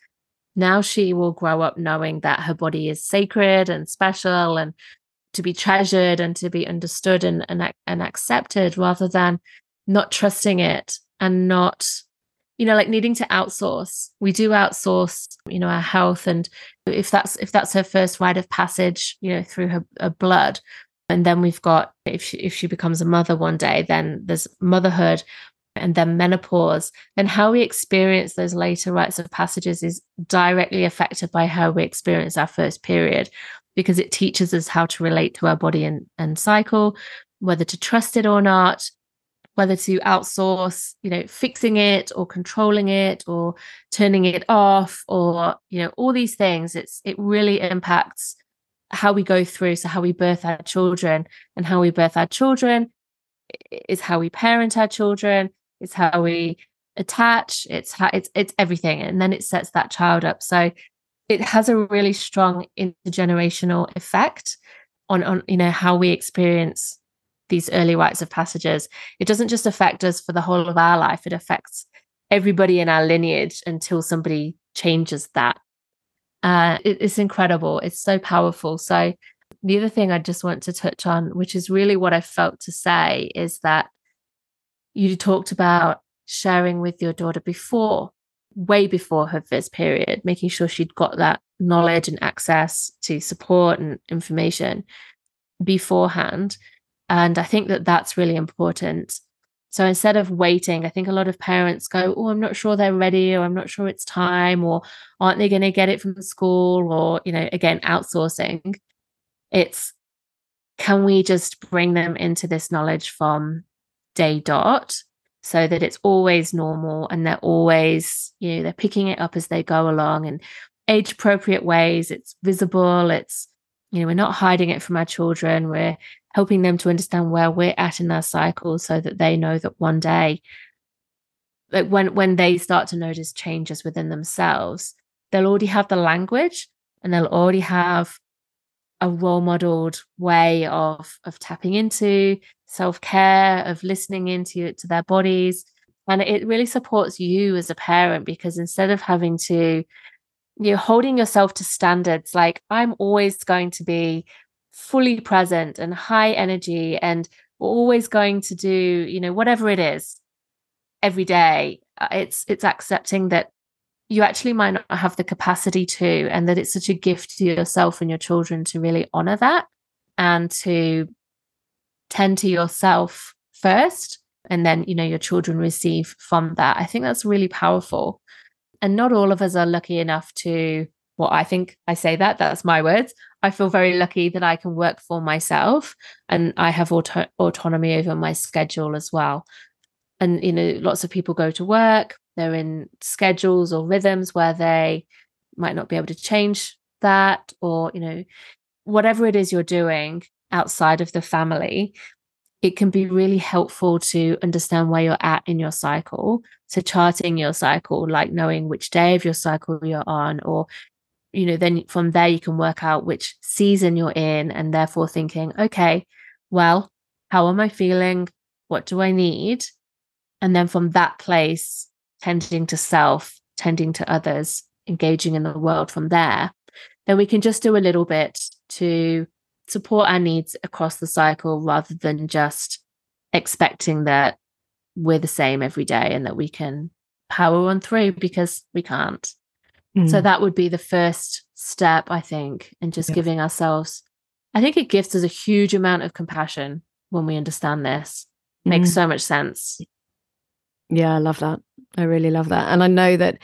now she will grow up knowing that her body is sacred and special and to be treasured and to be understood and and, and accepted, rather than not trusting it and not you know like needing to outsource. We do outsource you know our health and if that's if that's her first rite of passage you know through her, her blood and then we've got if she if she becomes a mother one day then there's motherhood and then menopause and how we experience those later rites of passages is directly affected by how we experience our first period because it teaches us how to relate to our body and, and cycle whether to trust it or not whether to outsource you know fixing it or controlling it or turning it off or you know all these things. It's it really impacts how we go through so how we birth our children. And how we birth our children is how we parent our children it's how we attach it's how it's it's everything. And then it sets that child up. So it has a really strong intergenerational effect on on you know how we experience these early rites of passages, it doesn't just affect us for the whole of our life, it affects everybody in our lineage until somebody changes that. Uh, it, it's incredible. It's so powerful. So, the other thing I just want to touch on, which is really what I felt to say, is that you talked about sharing with your daughter before, way before her first period, making sure she'd got that knowledge and access to support and information beforehand and I think that that's really important. So instead of waiting, I think a lot of parents go, Oh, I'm not sure they're ready, or I'm not sure it's time, or aren't they going to get it from school, or, you know, again, outsourcing. It's can we just bring them into this knowledge from day dot so that it's always normal and they're always, you know, they're picking it up as they go along in age appropriate ways. It's visible, it's, you know, we're not hiding it from our children. We're helping them to understand where we're at in their cycle so that they know that one day like when when they start to notice changes within themselves they'll already have the language and they'll already have a role modeled way of of tapping into self-care of listening into to their bodies and it really supports you as a parent because instead of having to you know holding yourself to standards like i'm always going to be fully present and high energy and we're always going to do you know whatever it is every day. Uh, it's it's accepting that you actually might not have the capacity to and that it's such a gift to yourself and your children to really honor that and to tend to yourself first and then you know your children receive from that. I think that's really powerful and not all of us are lucky enough to well i think i say that that's my words I feel very lucky that I can work for myself and I have auto- autonomy over my schedule as well. And, you know, lots of people go to work, they're in schedules or rhythms where they might not be able to change that, or, you know, whatever it is you're doing outside of the family, it can be really helpful to understand where you're at in your cycle. So, charting your cycle, like knowing which day of your cycle you're on, or you know, then from there you can work out which season you're in and therefore thinking, okay, well, how am I feeling? What do I need? And then from that place, tending to self, tending to others, engaging in the world from there, then we can just do a little bit to support our needs across the cycle rather than just expecting that we're the same every day and that we can power on through because we can't. So mm. that would be the first step, I think, in just giving ourselves. I think it gives us a huge amount of compassion when we understand this. Makes mm. so much sense. Yeah, I love that. I really love that. And I know that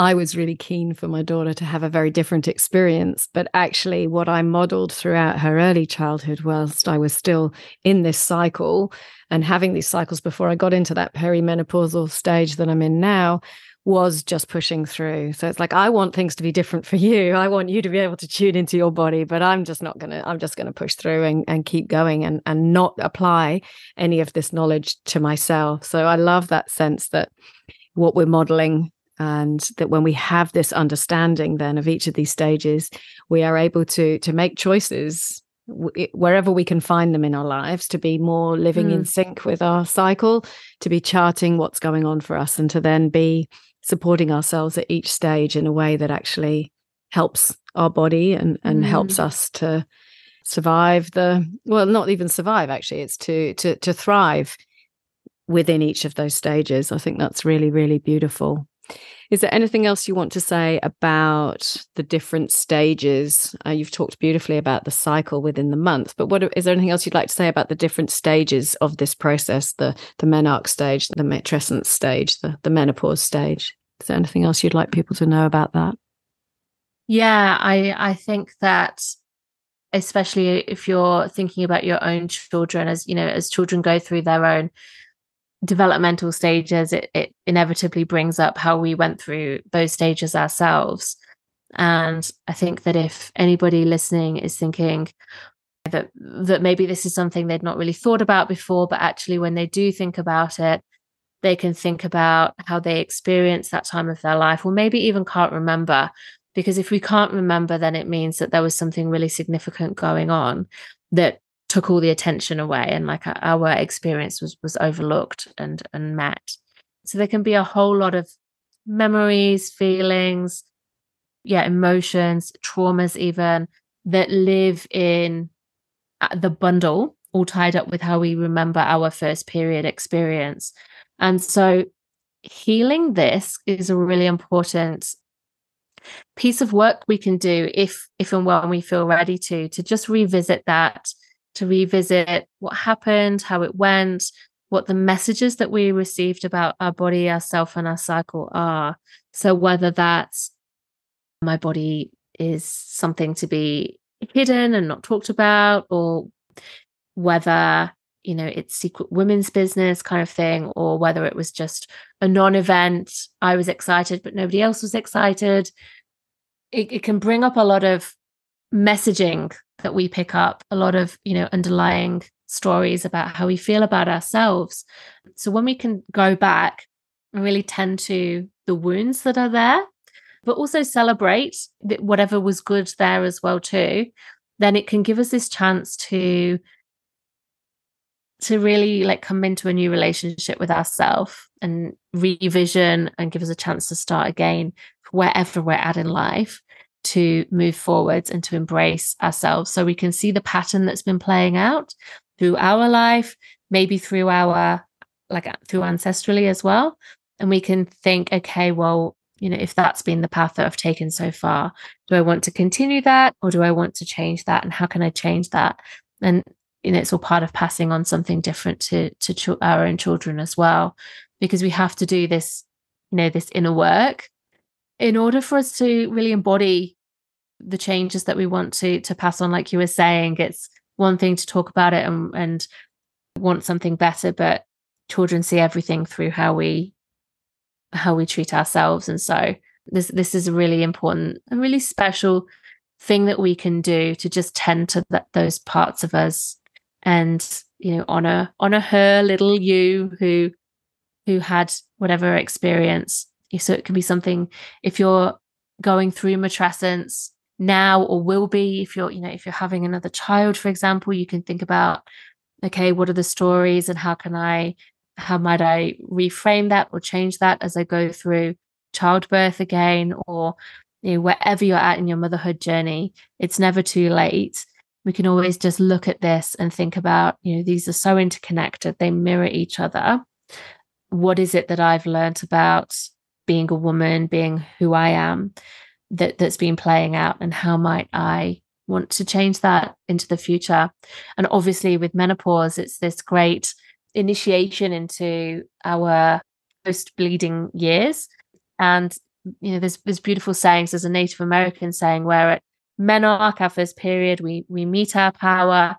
I was really keen for my daughter to have a very different experience. But actually, what I modeled throughout her early childhood, whilst I was still in this cycle and having these cycles before I got into that perimenopausal stage that I'm in now, was just pushing through. So it's like, I want things to be different for you. I want you to be able to tune into your body, but I'm just not going to, I'm just going to push through and, and keep going and, and not apply any of this knowledge to myself. So I love that sense that what we're modeling and that when we have this understanding then of each of these stages we are able to to make choices wherever we can find them in our lives to be more living mm. in sync with our cycle to be charting what's going on for us and to then be supporting ourselves at each stage in a way that actually helps our body and and mm. helps us to survive the well not even survive actually it's to to to thrive within each of those stages i think that's really really beautiful is there anything else you want to say about the different stages? Uh, you've talked beautifully about the cycle within the month, but what is there anything else you'd like to say about the different stages of this process? The the menarche stage, the matrescence stage, the, the menopause stage. Is there anything else you'd like people to know about that? Yeah, I I think that especially if you're thinking about your own children as you know as children go through their own developmental stages, it, it inevitably brings up how we went through those stages ourselves. And I think that if anybody listening is thinking that that maybe this is something they'd not really thought about before, but actually when they do think about it, they can think about how they experienced that time of their life, or maybe even can't remember. Because if we can't remember, then it means that there was something really significant going on that took all the attention away and like our experience was was overlooked and and met. So there can be a whole lot of memories feelings yeah emotions traumas even that live in uh, the bundle all tied up with how we remember our first period experience. And so healing this is a really important piece of work we can do if if and when we feel ready to to just revisit that to revisit what happened, how it went, what the messages that we received about our body, ourself, and our cycle are. So, whether that's my body is something to be hidden and not talked about, or whether you know it's secret women's business kind of thing or whether it was just a non-event i was excited but nobody else was excited it, it can bring up a lot of messaging that we pick up a lot of you know underlying stories about how we feel about ourselves. So when we can go back and really tend to the wounds that are there but also celebrate whatever was good there as well too then it can give us this chance to to really like come into a new relationship with ourselves and revision and give us a chance to start again wherever we're at in life to move forwards and to embrace ourselves. So we can see the pattern that's been playing out through our life maybe through our like uh, through ancestrally as well. And we can think okay well you know if that's been the path that i've taken so far do i want to continue that or do i want to change that? And how can i change that? And you know it's all part of passing on something different to to ch- our own children as well. Because we have to do this you know this inner work in order for us to really embody the changes that we want to to pass on like you were saying it's one thing to talk about it and, and want something better but children see everything through how we how we treat ourselves. And so this this is a really important a really special thing that we can do to just tend to that, those parts of us and you know honor honor her little you who who had whatever experience so it can be something if you're going through matrescence now or will be if you're you know if you're having another child for example you can think about okay what are the stories and how can i how might i reframe that or change that as i go through childbirth again? Or you know wherever you're at in your motherhood journey it's never too late. We can always just look at this and think about you know these are so interconnected they mirror each other. What is it that i've learned about being a woman, being who I am, that that's been playing out, and how might I want to change that into the future? And obviously, with menopause, it's this great initiation into our post bleeding years. And you know, there's there's beautiful sayings. There's a Native American saying where at menarche, our first period, we we meet our power.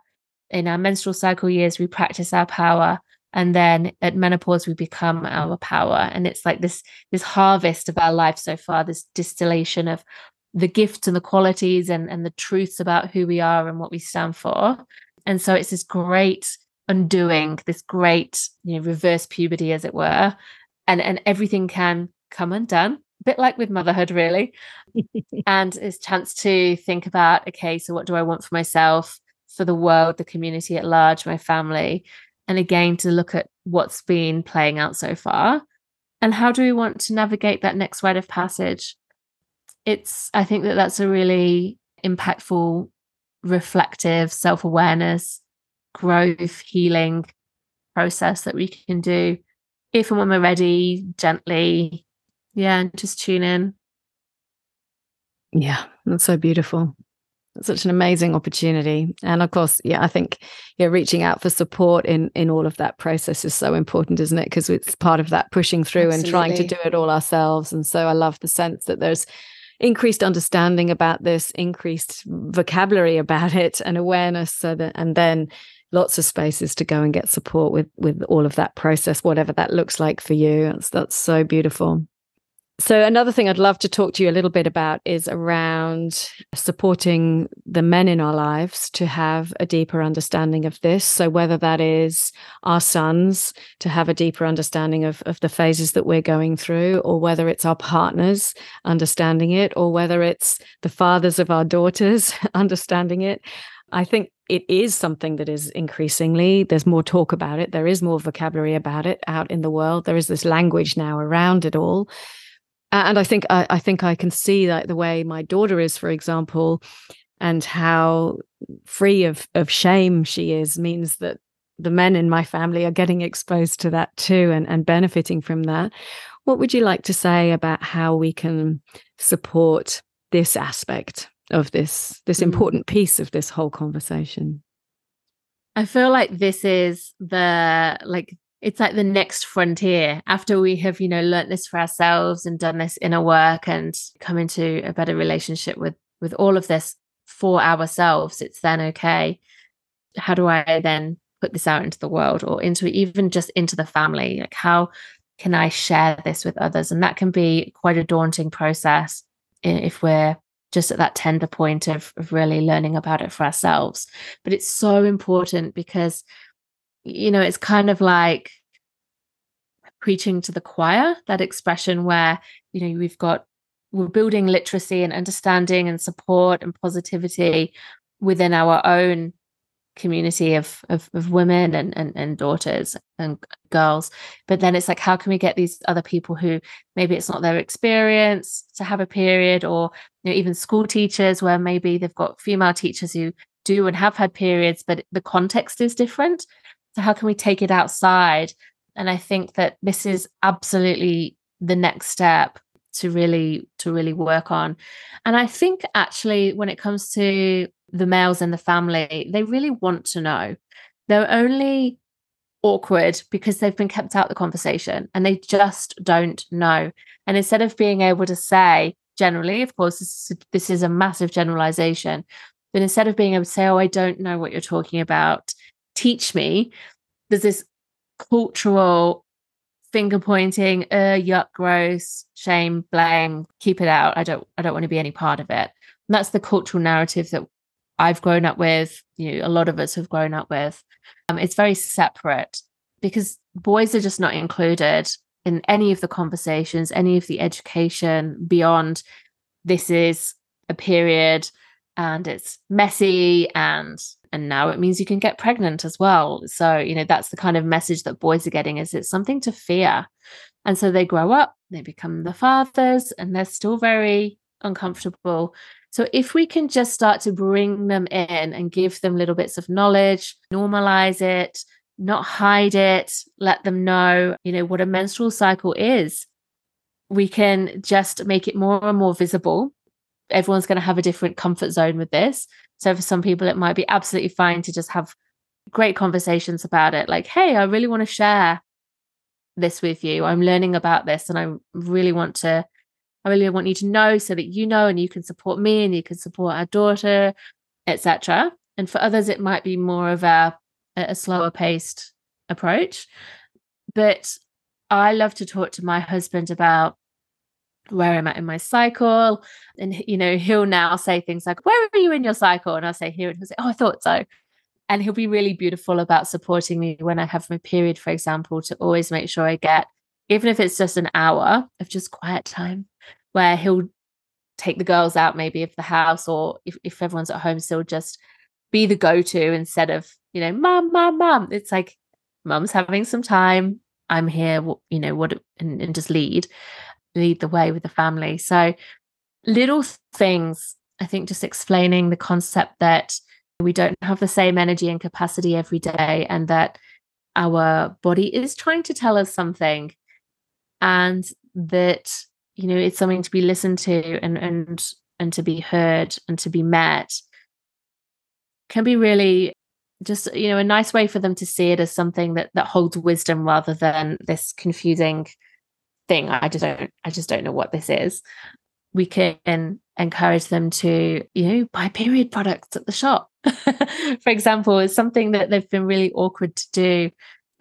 In our menstrual cycle years, we practice our power. And then at menopause, we become our power. And it's like this this harvest of our life so far, this distillation of the gifts and the qualities and, and the truths about who we are and what we stand for. And so it's this great undoing, this great, you know, reverse puberty, as it were. And and everything can come undone, a bit like with motherhood, really. and it's chance to think about, okay, so what do I want for myself, for the world, the community at large, my family? And again, to look at what's been playing out so far. And how do we want to navigate that next rite of passage? it's i think that that's a really impactful reflective self-awareness growth healing process that we can do if and when we're ready gently yeah and just tune in yeah that's so beautiful such an amazing opportunity and of course yeah i think yeah reaching out for support in in all of that process is so important isn't it because it's part of that pushing through Absolutely. and trying to do it all ourselves and so i love the sense that there's increased understanding about this, increased vocabulary about it, and awareness. So that, and then lots of spaces to go and get support with with all of that process, whatever that looks like for you. That's, that's so beautiful. So, another thing I'd love to talk to you a little bit about is around supporting the men in our lives to have a deeper understanding of this. So, whether that is our sons to have a deeper understanding of, of the phases that we're going through, or whether it's our partners understanding it, or whether it's the fathers of our daughters understanding it. I think it is something that is increasingly there's more talk about it there is more vocabulary about it out in the world there is this language now around it all and I think I, I think I can see like the way my daughter is, for example, and how free of of shame she is means that the men in my family are getting exposed to that too and, and benefiting from that. What would you like to say about how we can support this aspect of this this mm. important piece of this whole conversation? I feel like this is the like it's like the next frontier after we have you know learnt this for ourselves and done this inner work and come into a better relationship with with all of this for ourselves it's then okay. How do i then put this out into the world or into even just into the family? Like how can i share this with others? And that can be quite a daunting process if we're just at that tender point of, of really learning about it for ourselves. But it's so important because you know, it's kind of like preaching to the choir, that expression where, you know, we've got, we're building literacy and understanding and support and positivity within our own community of, of, of women and, and, and daughters and girls. But then it's like, how can we get these other people who maybe it's not their experience to have a period or you know, even school teachers where maybe they've got female teachers who do and have had periods, but the context is different. So how can we take it outside? And I think that this is absolutely the next step to really to really work on. And I think actually when it comes to the males in the family, they really want to know. They're only awkward because they've been kept out the conversation and they just don't know. And instead of being able to say, generally, of course, this is, this is a massive generalization, but instead of being able to say, Oh, I don't know what you're talking about, teach me there's this cultural finger pointing uh yuck gross shame blame keep it out. I don't i don't want to be any part of it. And that's the cultural narrative that i've grown up with you know a lot of us have grown up with. Um, it's very separate because boys are just not included in any of the conversations any of the education beyond this is a period and it's messy and and now it means you can get pregnant as well. So you know that's the kind of message that boys are getting is it's something to fear. And so they grow up they become the fathers and they're still very uncomfortable. So if we can just start to bring them in and give them little bits of knowledge normalize it not hide it let them know you know what a menstrual cycle is we can just make it more and more visible everyone's going to have a different comfort zone with this. So for some people, it might be absolutely fine to just have great conversations about it. Like, hey, I really want to share this with you. I'm learning about this and I really want to I really want you to know so that you know and you can support me and you can support our daughter, etc. And for others, it might be more of a, a slower paced approach. But I love to talk to my husband about where I'm at in my cycle. And, you know, he'll now say things like, Where are you in your cycle? And I'll say, Here. And he'll say, Oh, I thought so. And he'll be really beautiful about supporting me when I have my period, for example, to always make sure I get, even if it's just an hour of just quiet time, where he'll take the girls out maybe of the house, or if, if everyone's at home, still just be the go to instead of, you know, mom, mom, mom. It's like, mom's having some time. I'm here, you know, what, and, and just lead lead the way with the family. So little things, I think just explaining the concept that we don't have the same energy and capacity every day and that our body is trying to tell us something and that you know it's something to be listened to and and and to be heard and to be met can be really just you know a nice way for them to see it as something that that holds wisdom rather than this confusing thing. I just don't i just don't know what this is. We can encourage them to you know buy period products at the shop. For example is something that they've been really awkward to do.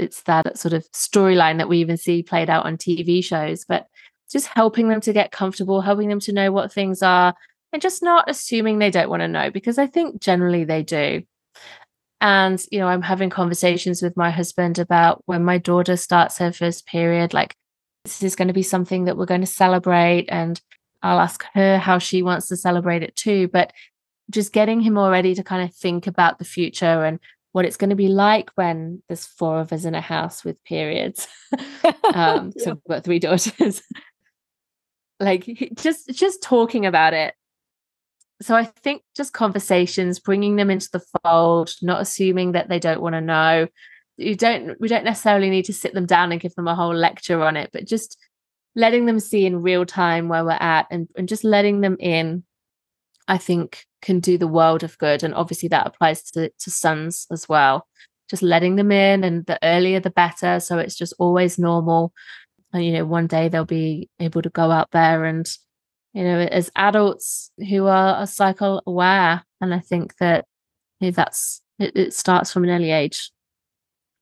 It's that sort of storyline that we even see played out on tv shows but just helping them to get comfortable helping them to know what things are and just not assuming they don't want to know because i think generally they do. And you know i'm having conversations with my husband about when my daughter starts her first period like this is going to be something that we're going to celebrate and I'll ask her how she wants to celebrate it too. But just getting him already to kind of think about the future and what it's going to be like when there's four of us in a house with periods. um, so we've got three daughters. like just just talking about it. So I think just conversations, bringing them into the fold, not assuming that they don't want to know, you don't we don't necessarily need to sit them down and give them a whole lecture on it but just letting them see in real time where we're at and, and just letting them in i think can do the world of good. And obviously that applies to, to sons as well. Just letting them in and the earlier the better. So it's just always normal. And you know one day they'll be able to go out there and you know as adults who are, are cycle aware. And i think that you know, that's it, it starts from an early age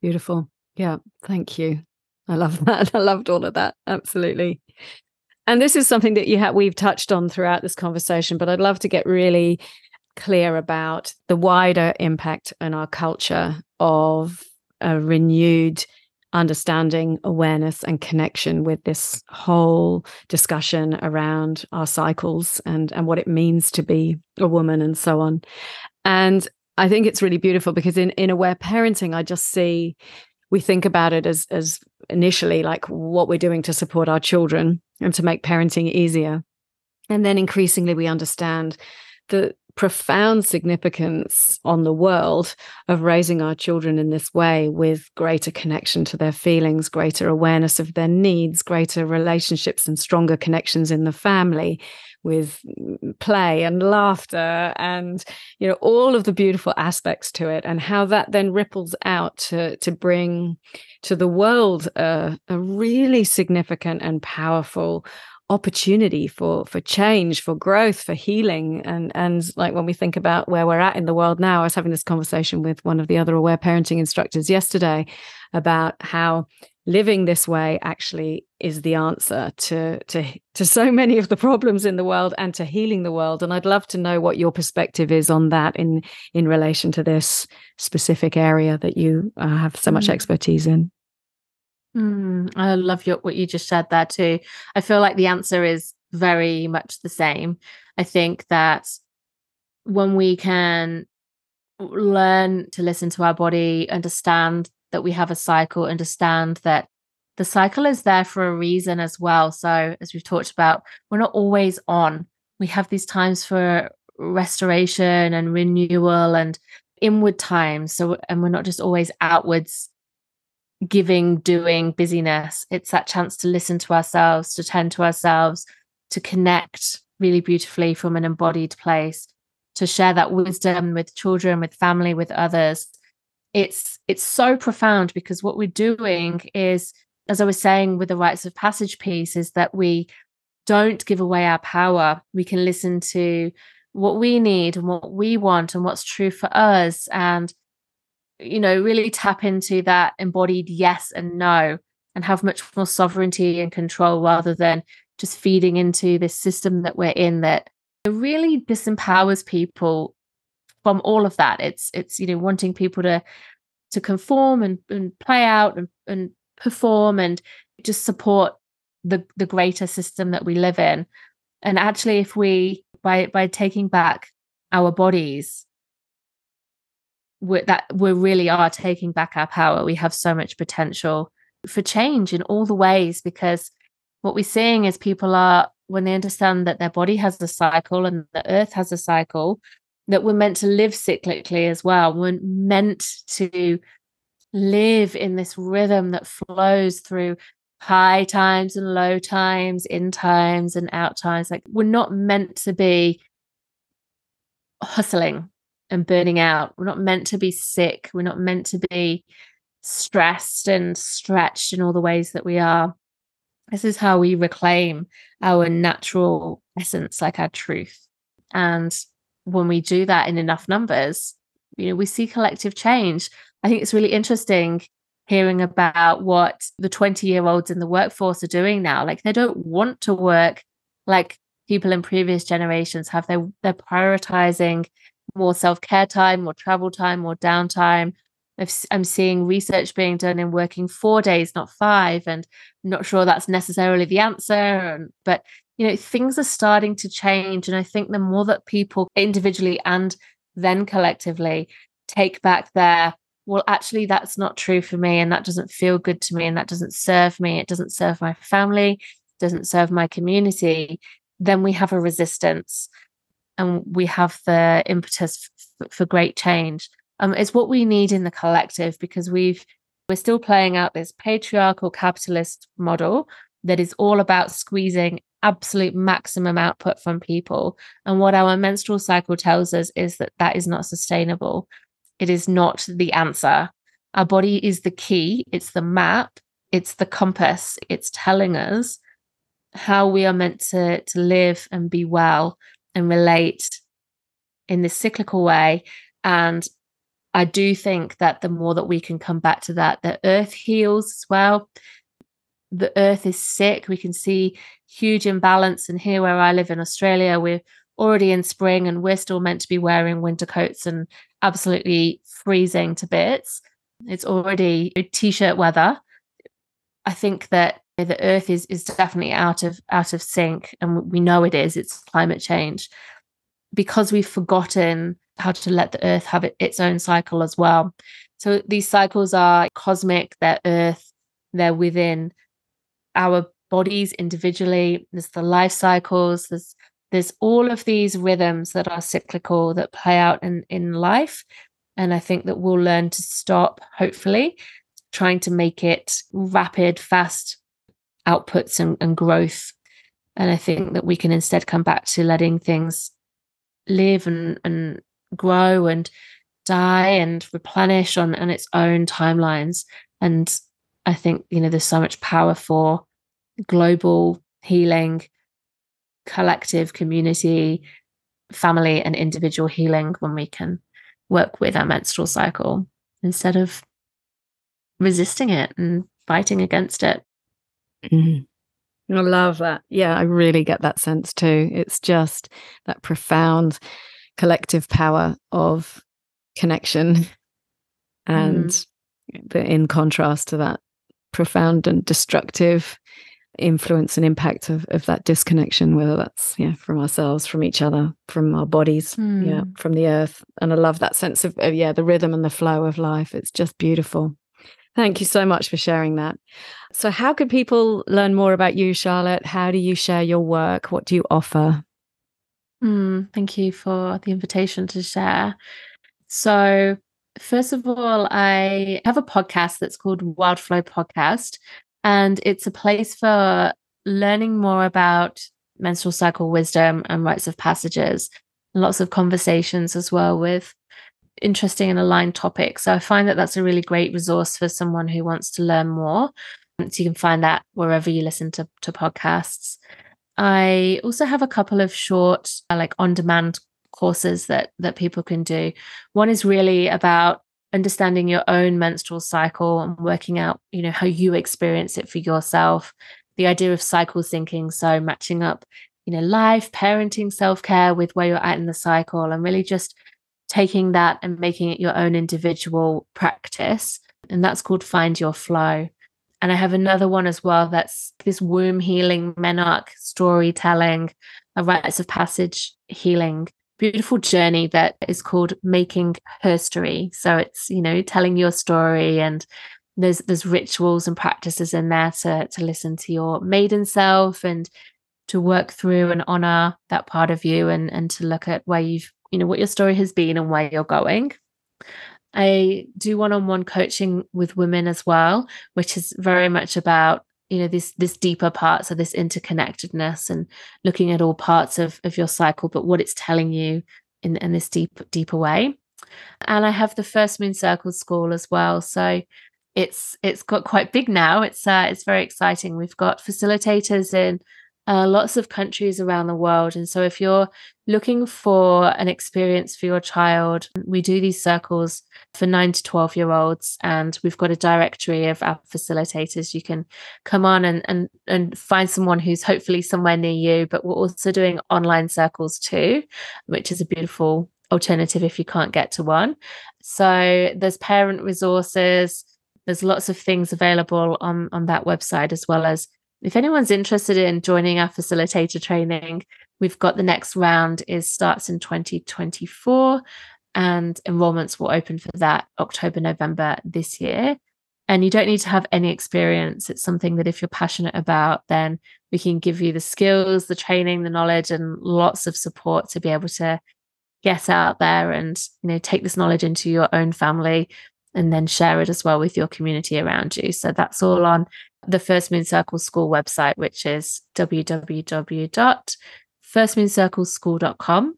Beautiful. Yeah. Thank you. I love that. I loved all of that. Absolutely. And this is something that you have we've touched on throughout this conversation, but I'd love to get really clear about the wider impact in our culture of a renewed understanding, awareness, and connection with this whole discussion around our cycles and, and what it means to be a woman and so on. And I think it's really beautiful because in, in aware parenting, I just see we think about it as as initially like what we're doing to support our children and to make parenting easier. And then increasingly we understand the profound significance on the world of raising our children in this way with greater connection to their feelings, greater awareness of their needs, greater relationships and stronger connections in the family with mm, play and laughter and you know all of the beautiful aspects to it and how that then ripples out to to bring to the world a, a really significant and powerful opportunity for for change for growth for healing. And and like when we think about where we're at in the world now i was having this conversation with one of the other aware parenting instructors yesterday about how living this way actually is the answer to to to so many of the problems in the world and to healing the world. And i'd love to know what your perspective is on that in in relation to this specific area that you uh, have so much mm. expertise in. Mm, i love your, what you just said there too. I feel like the answer is very much the same. I think that when we can learn to listen to our body understand that we have a cycle, understand that the cycle is there for a reason as well. So, as we've talked about, we're not always on. We have these times for restoration and renewal and inward times. So, and we're not just always outwards giving, doing, busyness. It's that chance to listen to ourselves, to tend to ourselves, to connect really beautifully from an embodied place, to share that wisdom with children, with family, with others it's it's so profound because what we're doing is as I was saying with the rites of passage piece, is that we don't give away our power. We can listen to what we need and what we want and what's true for us. And, you know, really tap into that embodied yes and no and have much more sovereignty and control rather than just feeding into this system that we're in that really disempowers people from all of that. It's it's you know wanting people to to conform and, and play out and, and perform and just support the the greater system that we live in. And actually, if we by by taking back our bodies, we're, that we really are taking back our power. We have so much potential for change in all the ways because what we're seeing is people are when they understand that their body has a cycle and the earth has a cycle that we're meant to live cyclically as well we're meant to live in this rhythm that flows through high times and low times in times and out times like we're not meant to be hustling and burning out. We're not meant to be sick. We're not meant to be stressed and stretched in all the ways that we are. This is how we reclaim our natural essence, like our truth. And when we do that in enough numbers, you know, we see collective change. I think it's really interesting hearing about what the 20 year olds in the workforce are doing now. Like they don't want to work like people in previous generations have. They're, they're prioritizing more self care time, more travel time, more downtime, I'm seeing research being done in working four days, not five, and I'm not sure that's necessarily the answer. And, but you know, things are starting to change, and I think the more that people individually and then collectively take back their well, actually, that's not true for me, and that doesn't feel good to me, and that doesn't serve me. It doesn't serve my family, doesn't serve my community. Then we have a resistance, and we have the impetus f- for great change um, is what we need in the collective because we've we're still playing out this patriarchal capitalist model that is all about squeezing absolute maximum output from people. And what our menstrual cycle tells us is that that is not sustainable. It is not the answer. Our body is the key. It's the map. It's the compass. It's telling us how we are meant to to live and be well and relate in this cyclical way. And I do think that the more that we can come back to that, the earth heals as well. The earth is sick. We can see huge imbalance. And here, where I live in Australia, we're already in spring and we're still meant to be wearing winter coats and absolutely freezing to bits. It's already t shirt weather. I think that the earth is is definitely out of out of sync and we know it is it's climate change because we've forgotten how to let the earth have its own cycle as well. So these cycles are cosmic, they're earth, they're within our bodies individually. There's the life cycles, there's there's all of these rhythms that are cyclical that play out in, in life. And I think that we'll learn to stop, hopefully, trying to make it rapid, fast outputs and, and growth. And I think that we can instead come back to letting things live and, and grow and die and replenish on, on its own timelines. And I think, you know, there's so much power for global healing, collective community, family, and individual healing when we can work with our menstrual cycle instead of resisting it and fighting against it. Mm. I love that. Yeah, I really get that sense too. It's just that profound collective power of connection and mm. but in contrast to that profound and destructive influence and impact of, of that disconnection whether that's yeah from ourselves from each other from our bodies mm. yeah from the earth. And i love that sense of, of yeah the rhythm and the flow of life. It's just beautiful. Thank you so much for sharing that. So how could people learn more about you charlotte? How do you share your work? What do you offer Mm, thank you for the invitation to share. So, first of all, I have a podcast that's called Wildflow Podcast, and it's a place for learning more about menstrual cycle wisdom and rites of passages, lots of conversations as well with interesting and aligned topics. So, I find that that's a really great resource for someone who wants to learn more. So you can find that wherever you listen to, to podcasts. I also have a couple of short, uh, like on demand courses that that people can do. One is really about understanding your own menstrual cycle and working out, you know, how you experience it for yourself. The idea of cycle syncing, so matching up, you know, life, parenting, self-care with where you're at in the cycle and really just taking that and making it your own individual practice. And that's called Find Your Flow. And I have another one as well that's this womb healing, menarche storytelling, a rites of passage healing, beautiful journey that is called Making Herstory. So it's, you know, telling your story and there's there's rituals and practices in there to to listen to your maiden self and to work through and honor that part of you and and to look at where you've you know what your story has been and where you're going I do one-on-one coaching with women as well, which is very much about you know this this deeper part, so this interconnectedness and looking at all parts of of your cycle, but what it's telling you in in this deep deeper way. And I have the First Moon Circle School as well, so it's it's got quite big now. It's uh, it's very exciting. We've got facilitators in uh, lots of countries around the world. And so, if you're looking for an experience for your child, we do these circles for nine to 12 year olds. And we've got a directory of our facilitators. You can come on and, and, and find someone who's hopefully somewhere near you. But we're also doing online circles too, which is a beautiful alternative if you can't get to one. So, there's parent resources. There's lots of things available on, on that website, as well as if anyone's interested in joining our facilitator training, we've got the next round is starts in 2024 and enrollments will open for that October, November this year. And you don't need to have any experience. It's something that if you're passionate about, then we can give you the skills, the training, the knowledge, and lots of support to be able to get out there and you know take this knowledge into your own family and then share it as well with your community around you. So that's all on the First Moon Circle School website, which is www.firstmooncircleschool.com.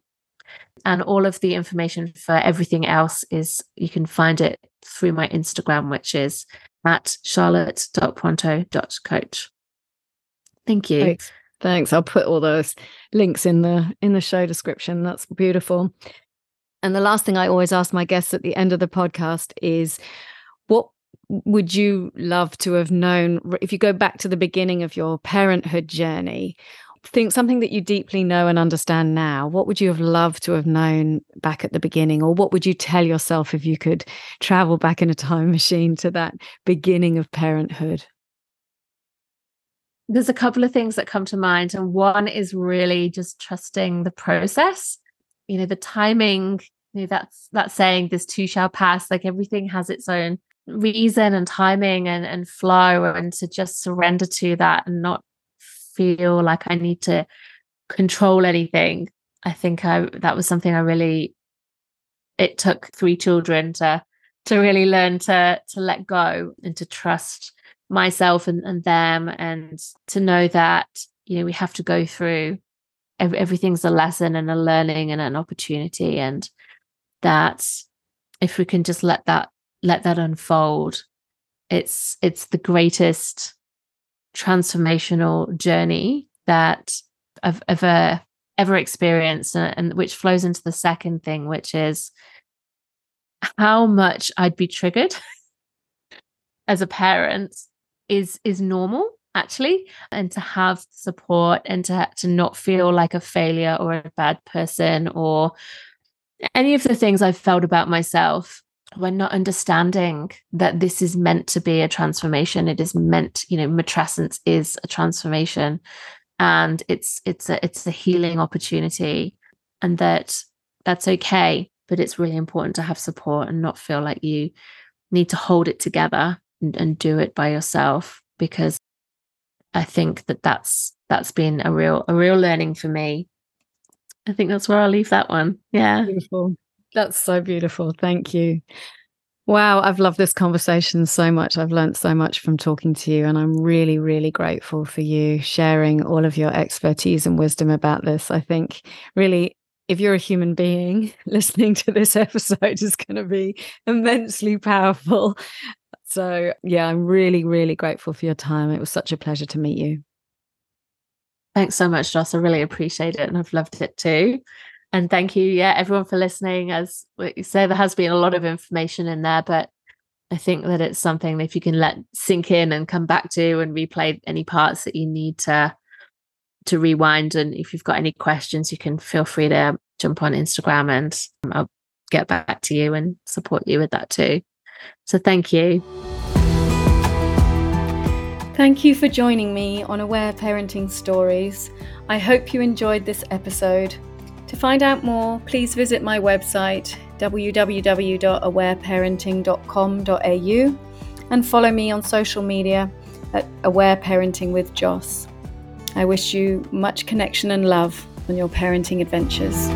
And all of the information for everything else is you can find it through my Instagram, which is at charlotte.pointeaux.coach. Thank you. Thanks. Thanks. I'll put all those links in the in the show description. That's beautiful. And the last thing I always ask my guests at the end of the podcast is what would you love to have known if you go back to the beginning of your parenthood journey think something that you deeply know and understand now what would you have loved to have known back at the beginning? Or what would you tell yourself if you could travel back in a time machine to that beginning of parenthood? There's a couple of things that come to mind and one is really just trusting the process. You know the timing you know that's that saying this too shall pass like everything has its own reason and timing and, and flow and to just surrender to that and not feel like I need to control anything. I think I that was something I really it took three children to to really learn to to let go and to trust myself and, and them and to know that you know we have to go through every, everything's a lesson and a learning and an opportunity and that if we can just let that let that unfold. It's it's the greatest transformational journey that I've ever ever experienced and, and which flows into the second thing which is how much I'd be triggered as a parent is is normal actually and to have support and to to not feel like a failure or a bad person or any of the things I've felt about myself we're not understanding that this is meant to be a transformation. It is meant you know matrescence is a transformation and it's it's a it's a healing opportunity and that that's okay but it's really important to have support and not feel like you need to hold it together and, and do it by yourself because i think that that's that's been a real a real learning for me. I think that's where i'll leave that one. Yeah. Beautiful that's so beautiful. Thank you. Wow, I've loved this conversation so much. I've learned so much from talking to you, and I'm really, really grateful for you sharing all of your expertise and wisdom about this. I think really, if you're a human being, listening to this episode is going to be immensely powerful. So, yeah, I'm really, really grateful for your time. It was such a pleasure to meet you. Thanks so much, Joss. I really appreciate it and I've loved it too. And thank you, yeah, everyone for listening. As you say, there has been a lot of information in there, but I think that it's something that if you can let sink in and come back to and replay any parts that you need to to rewind. And if you've got any questions, you can feel free to jump on Instagram and um, I'll get back to you and support you with that too. So thank you. Thank you for joining me on Aware Parenting Stories. I hope you enjoyed this episode. To find out more, please visit my website www.awareparenting.com.au and follow me on social media at Aware Parenting with Joss. I wish you much connection and love on your parenting adventures.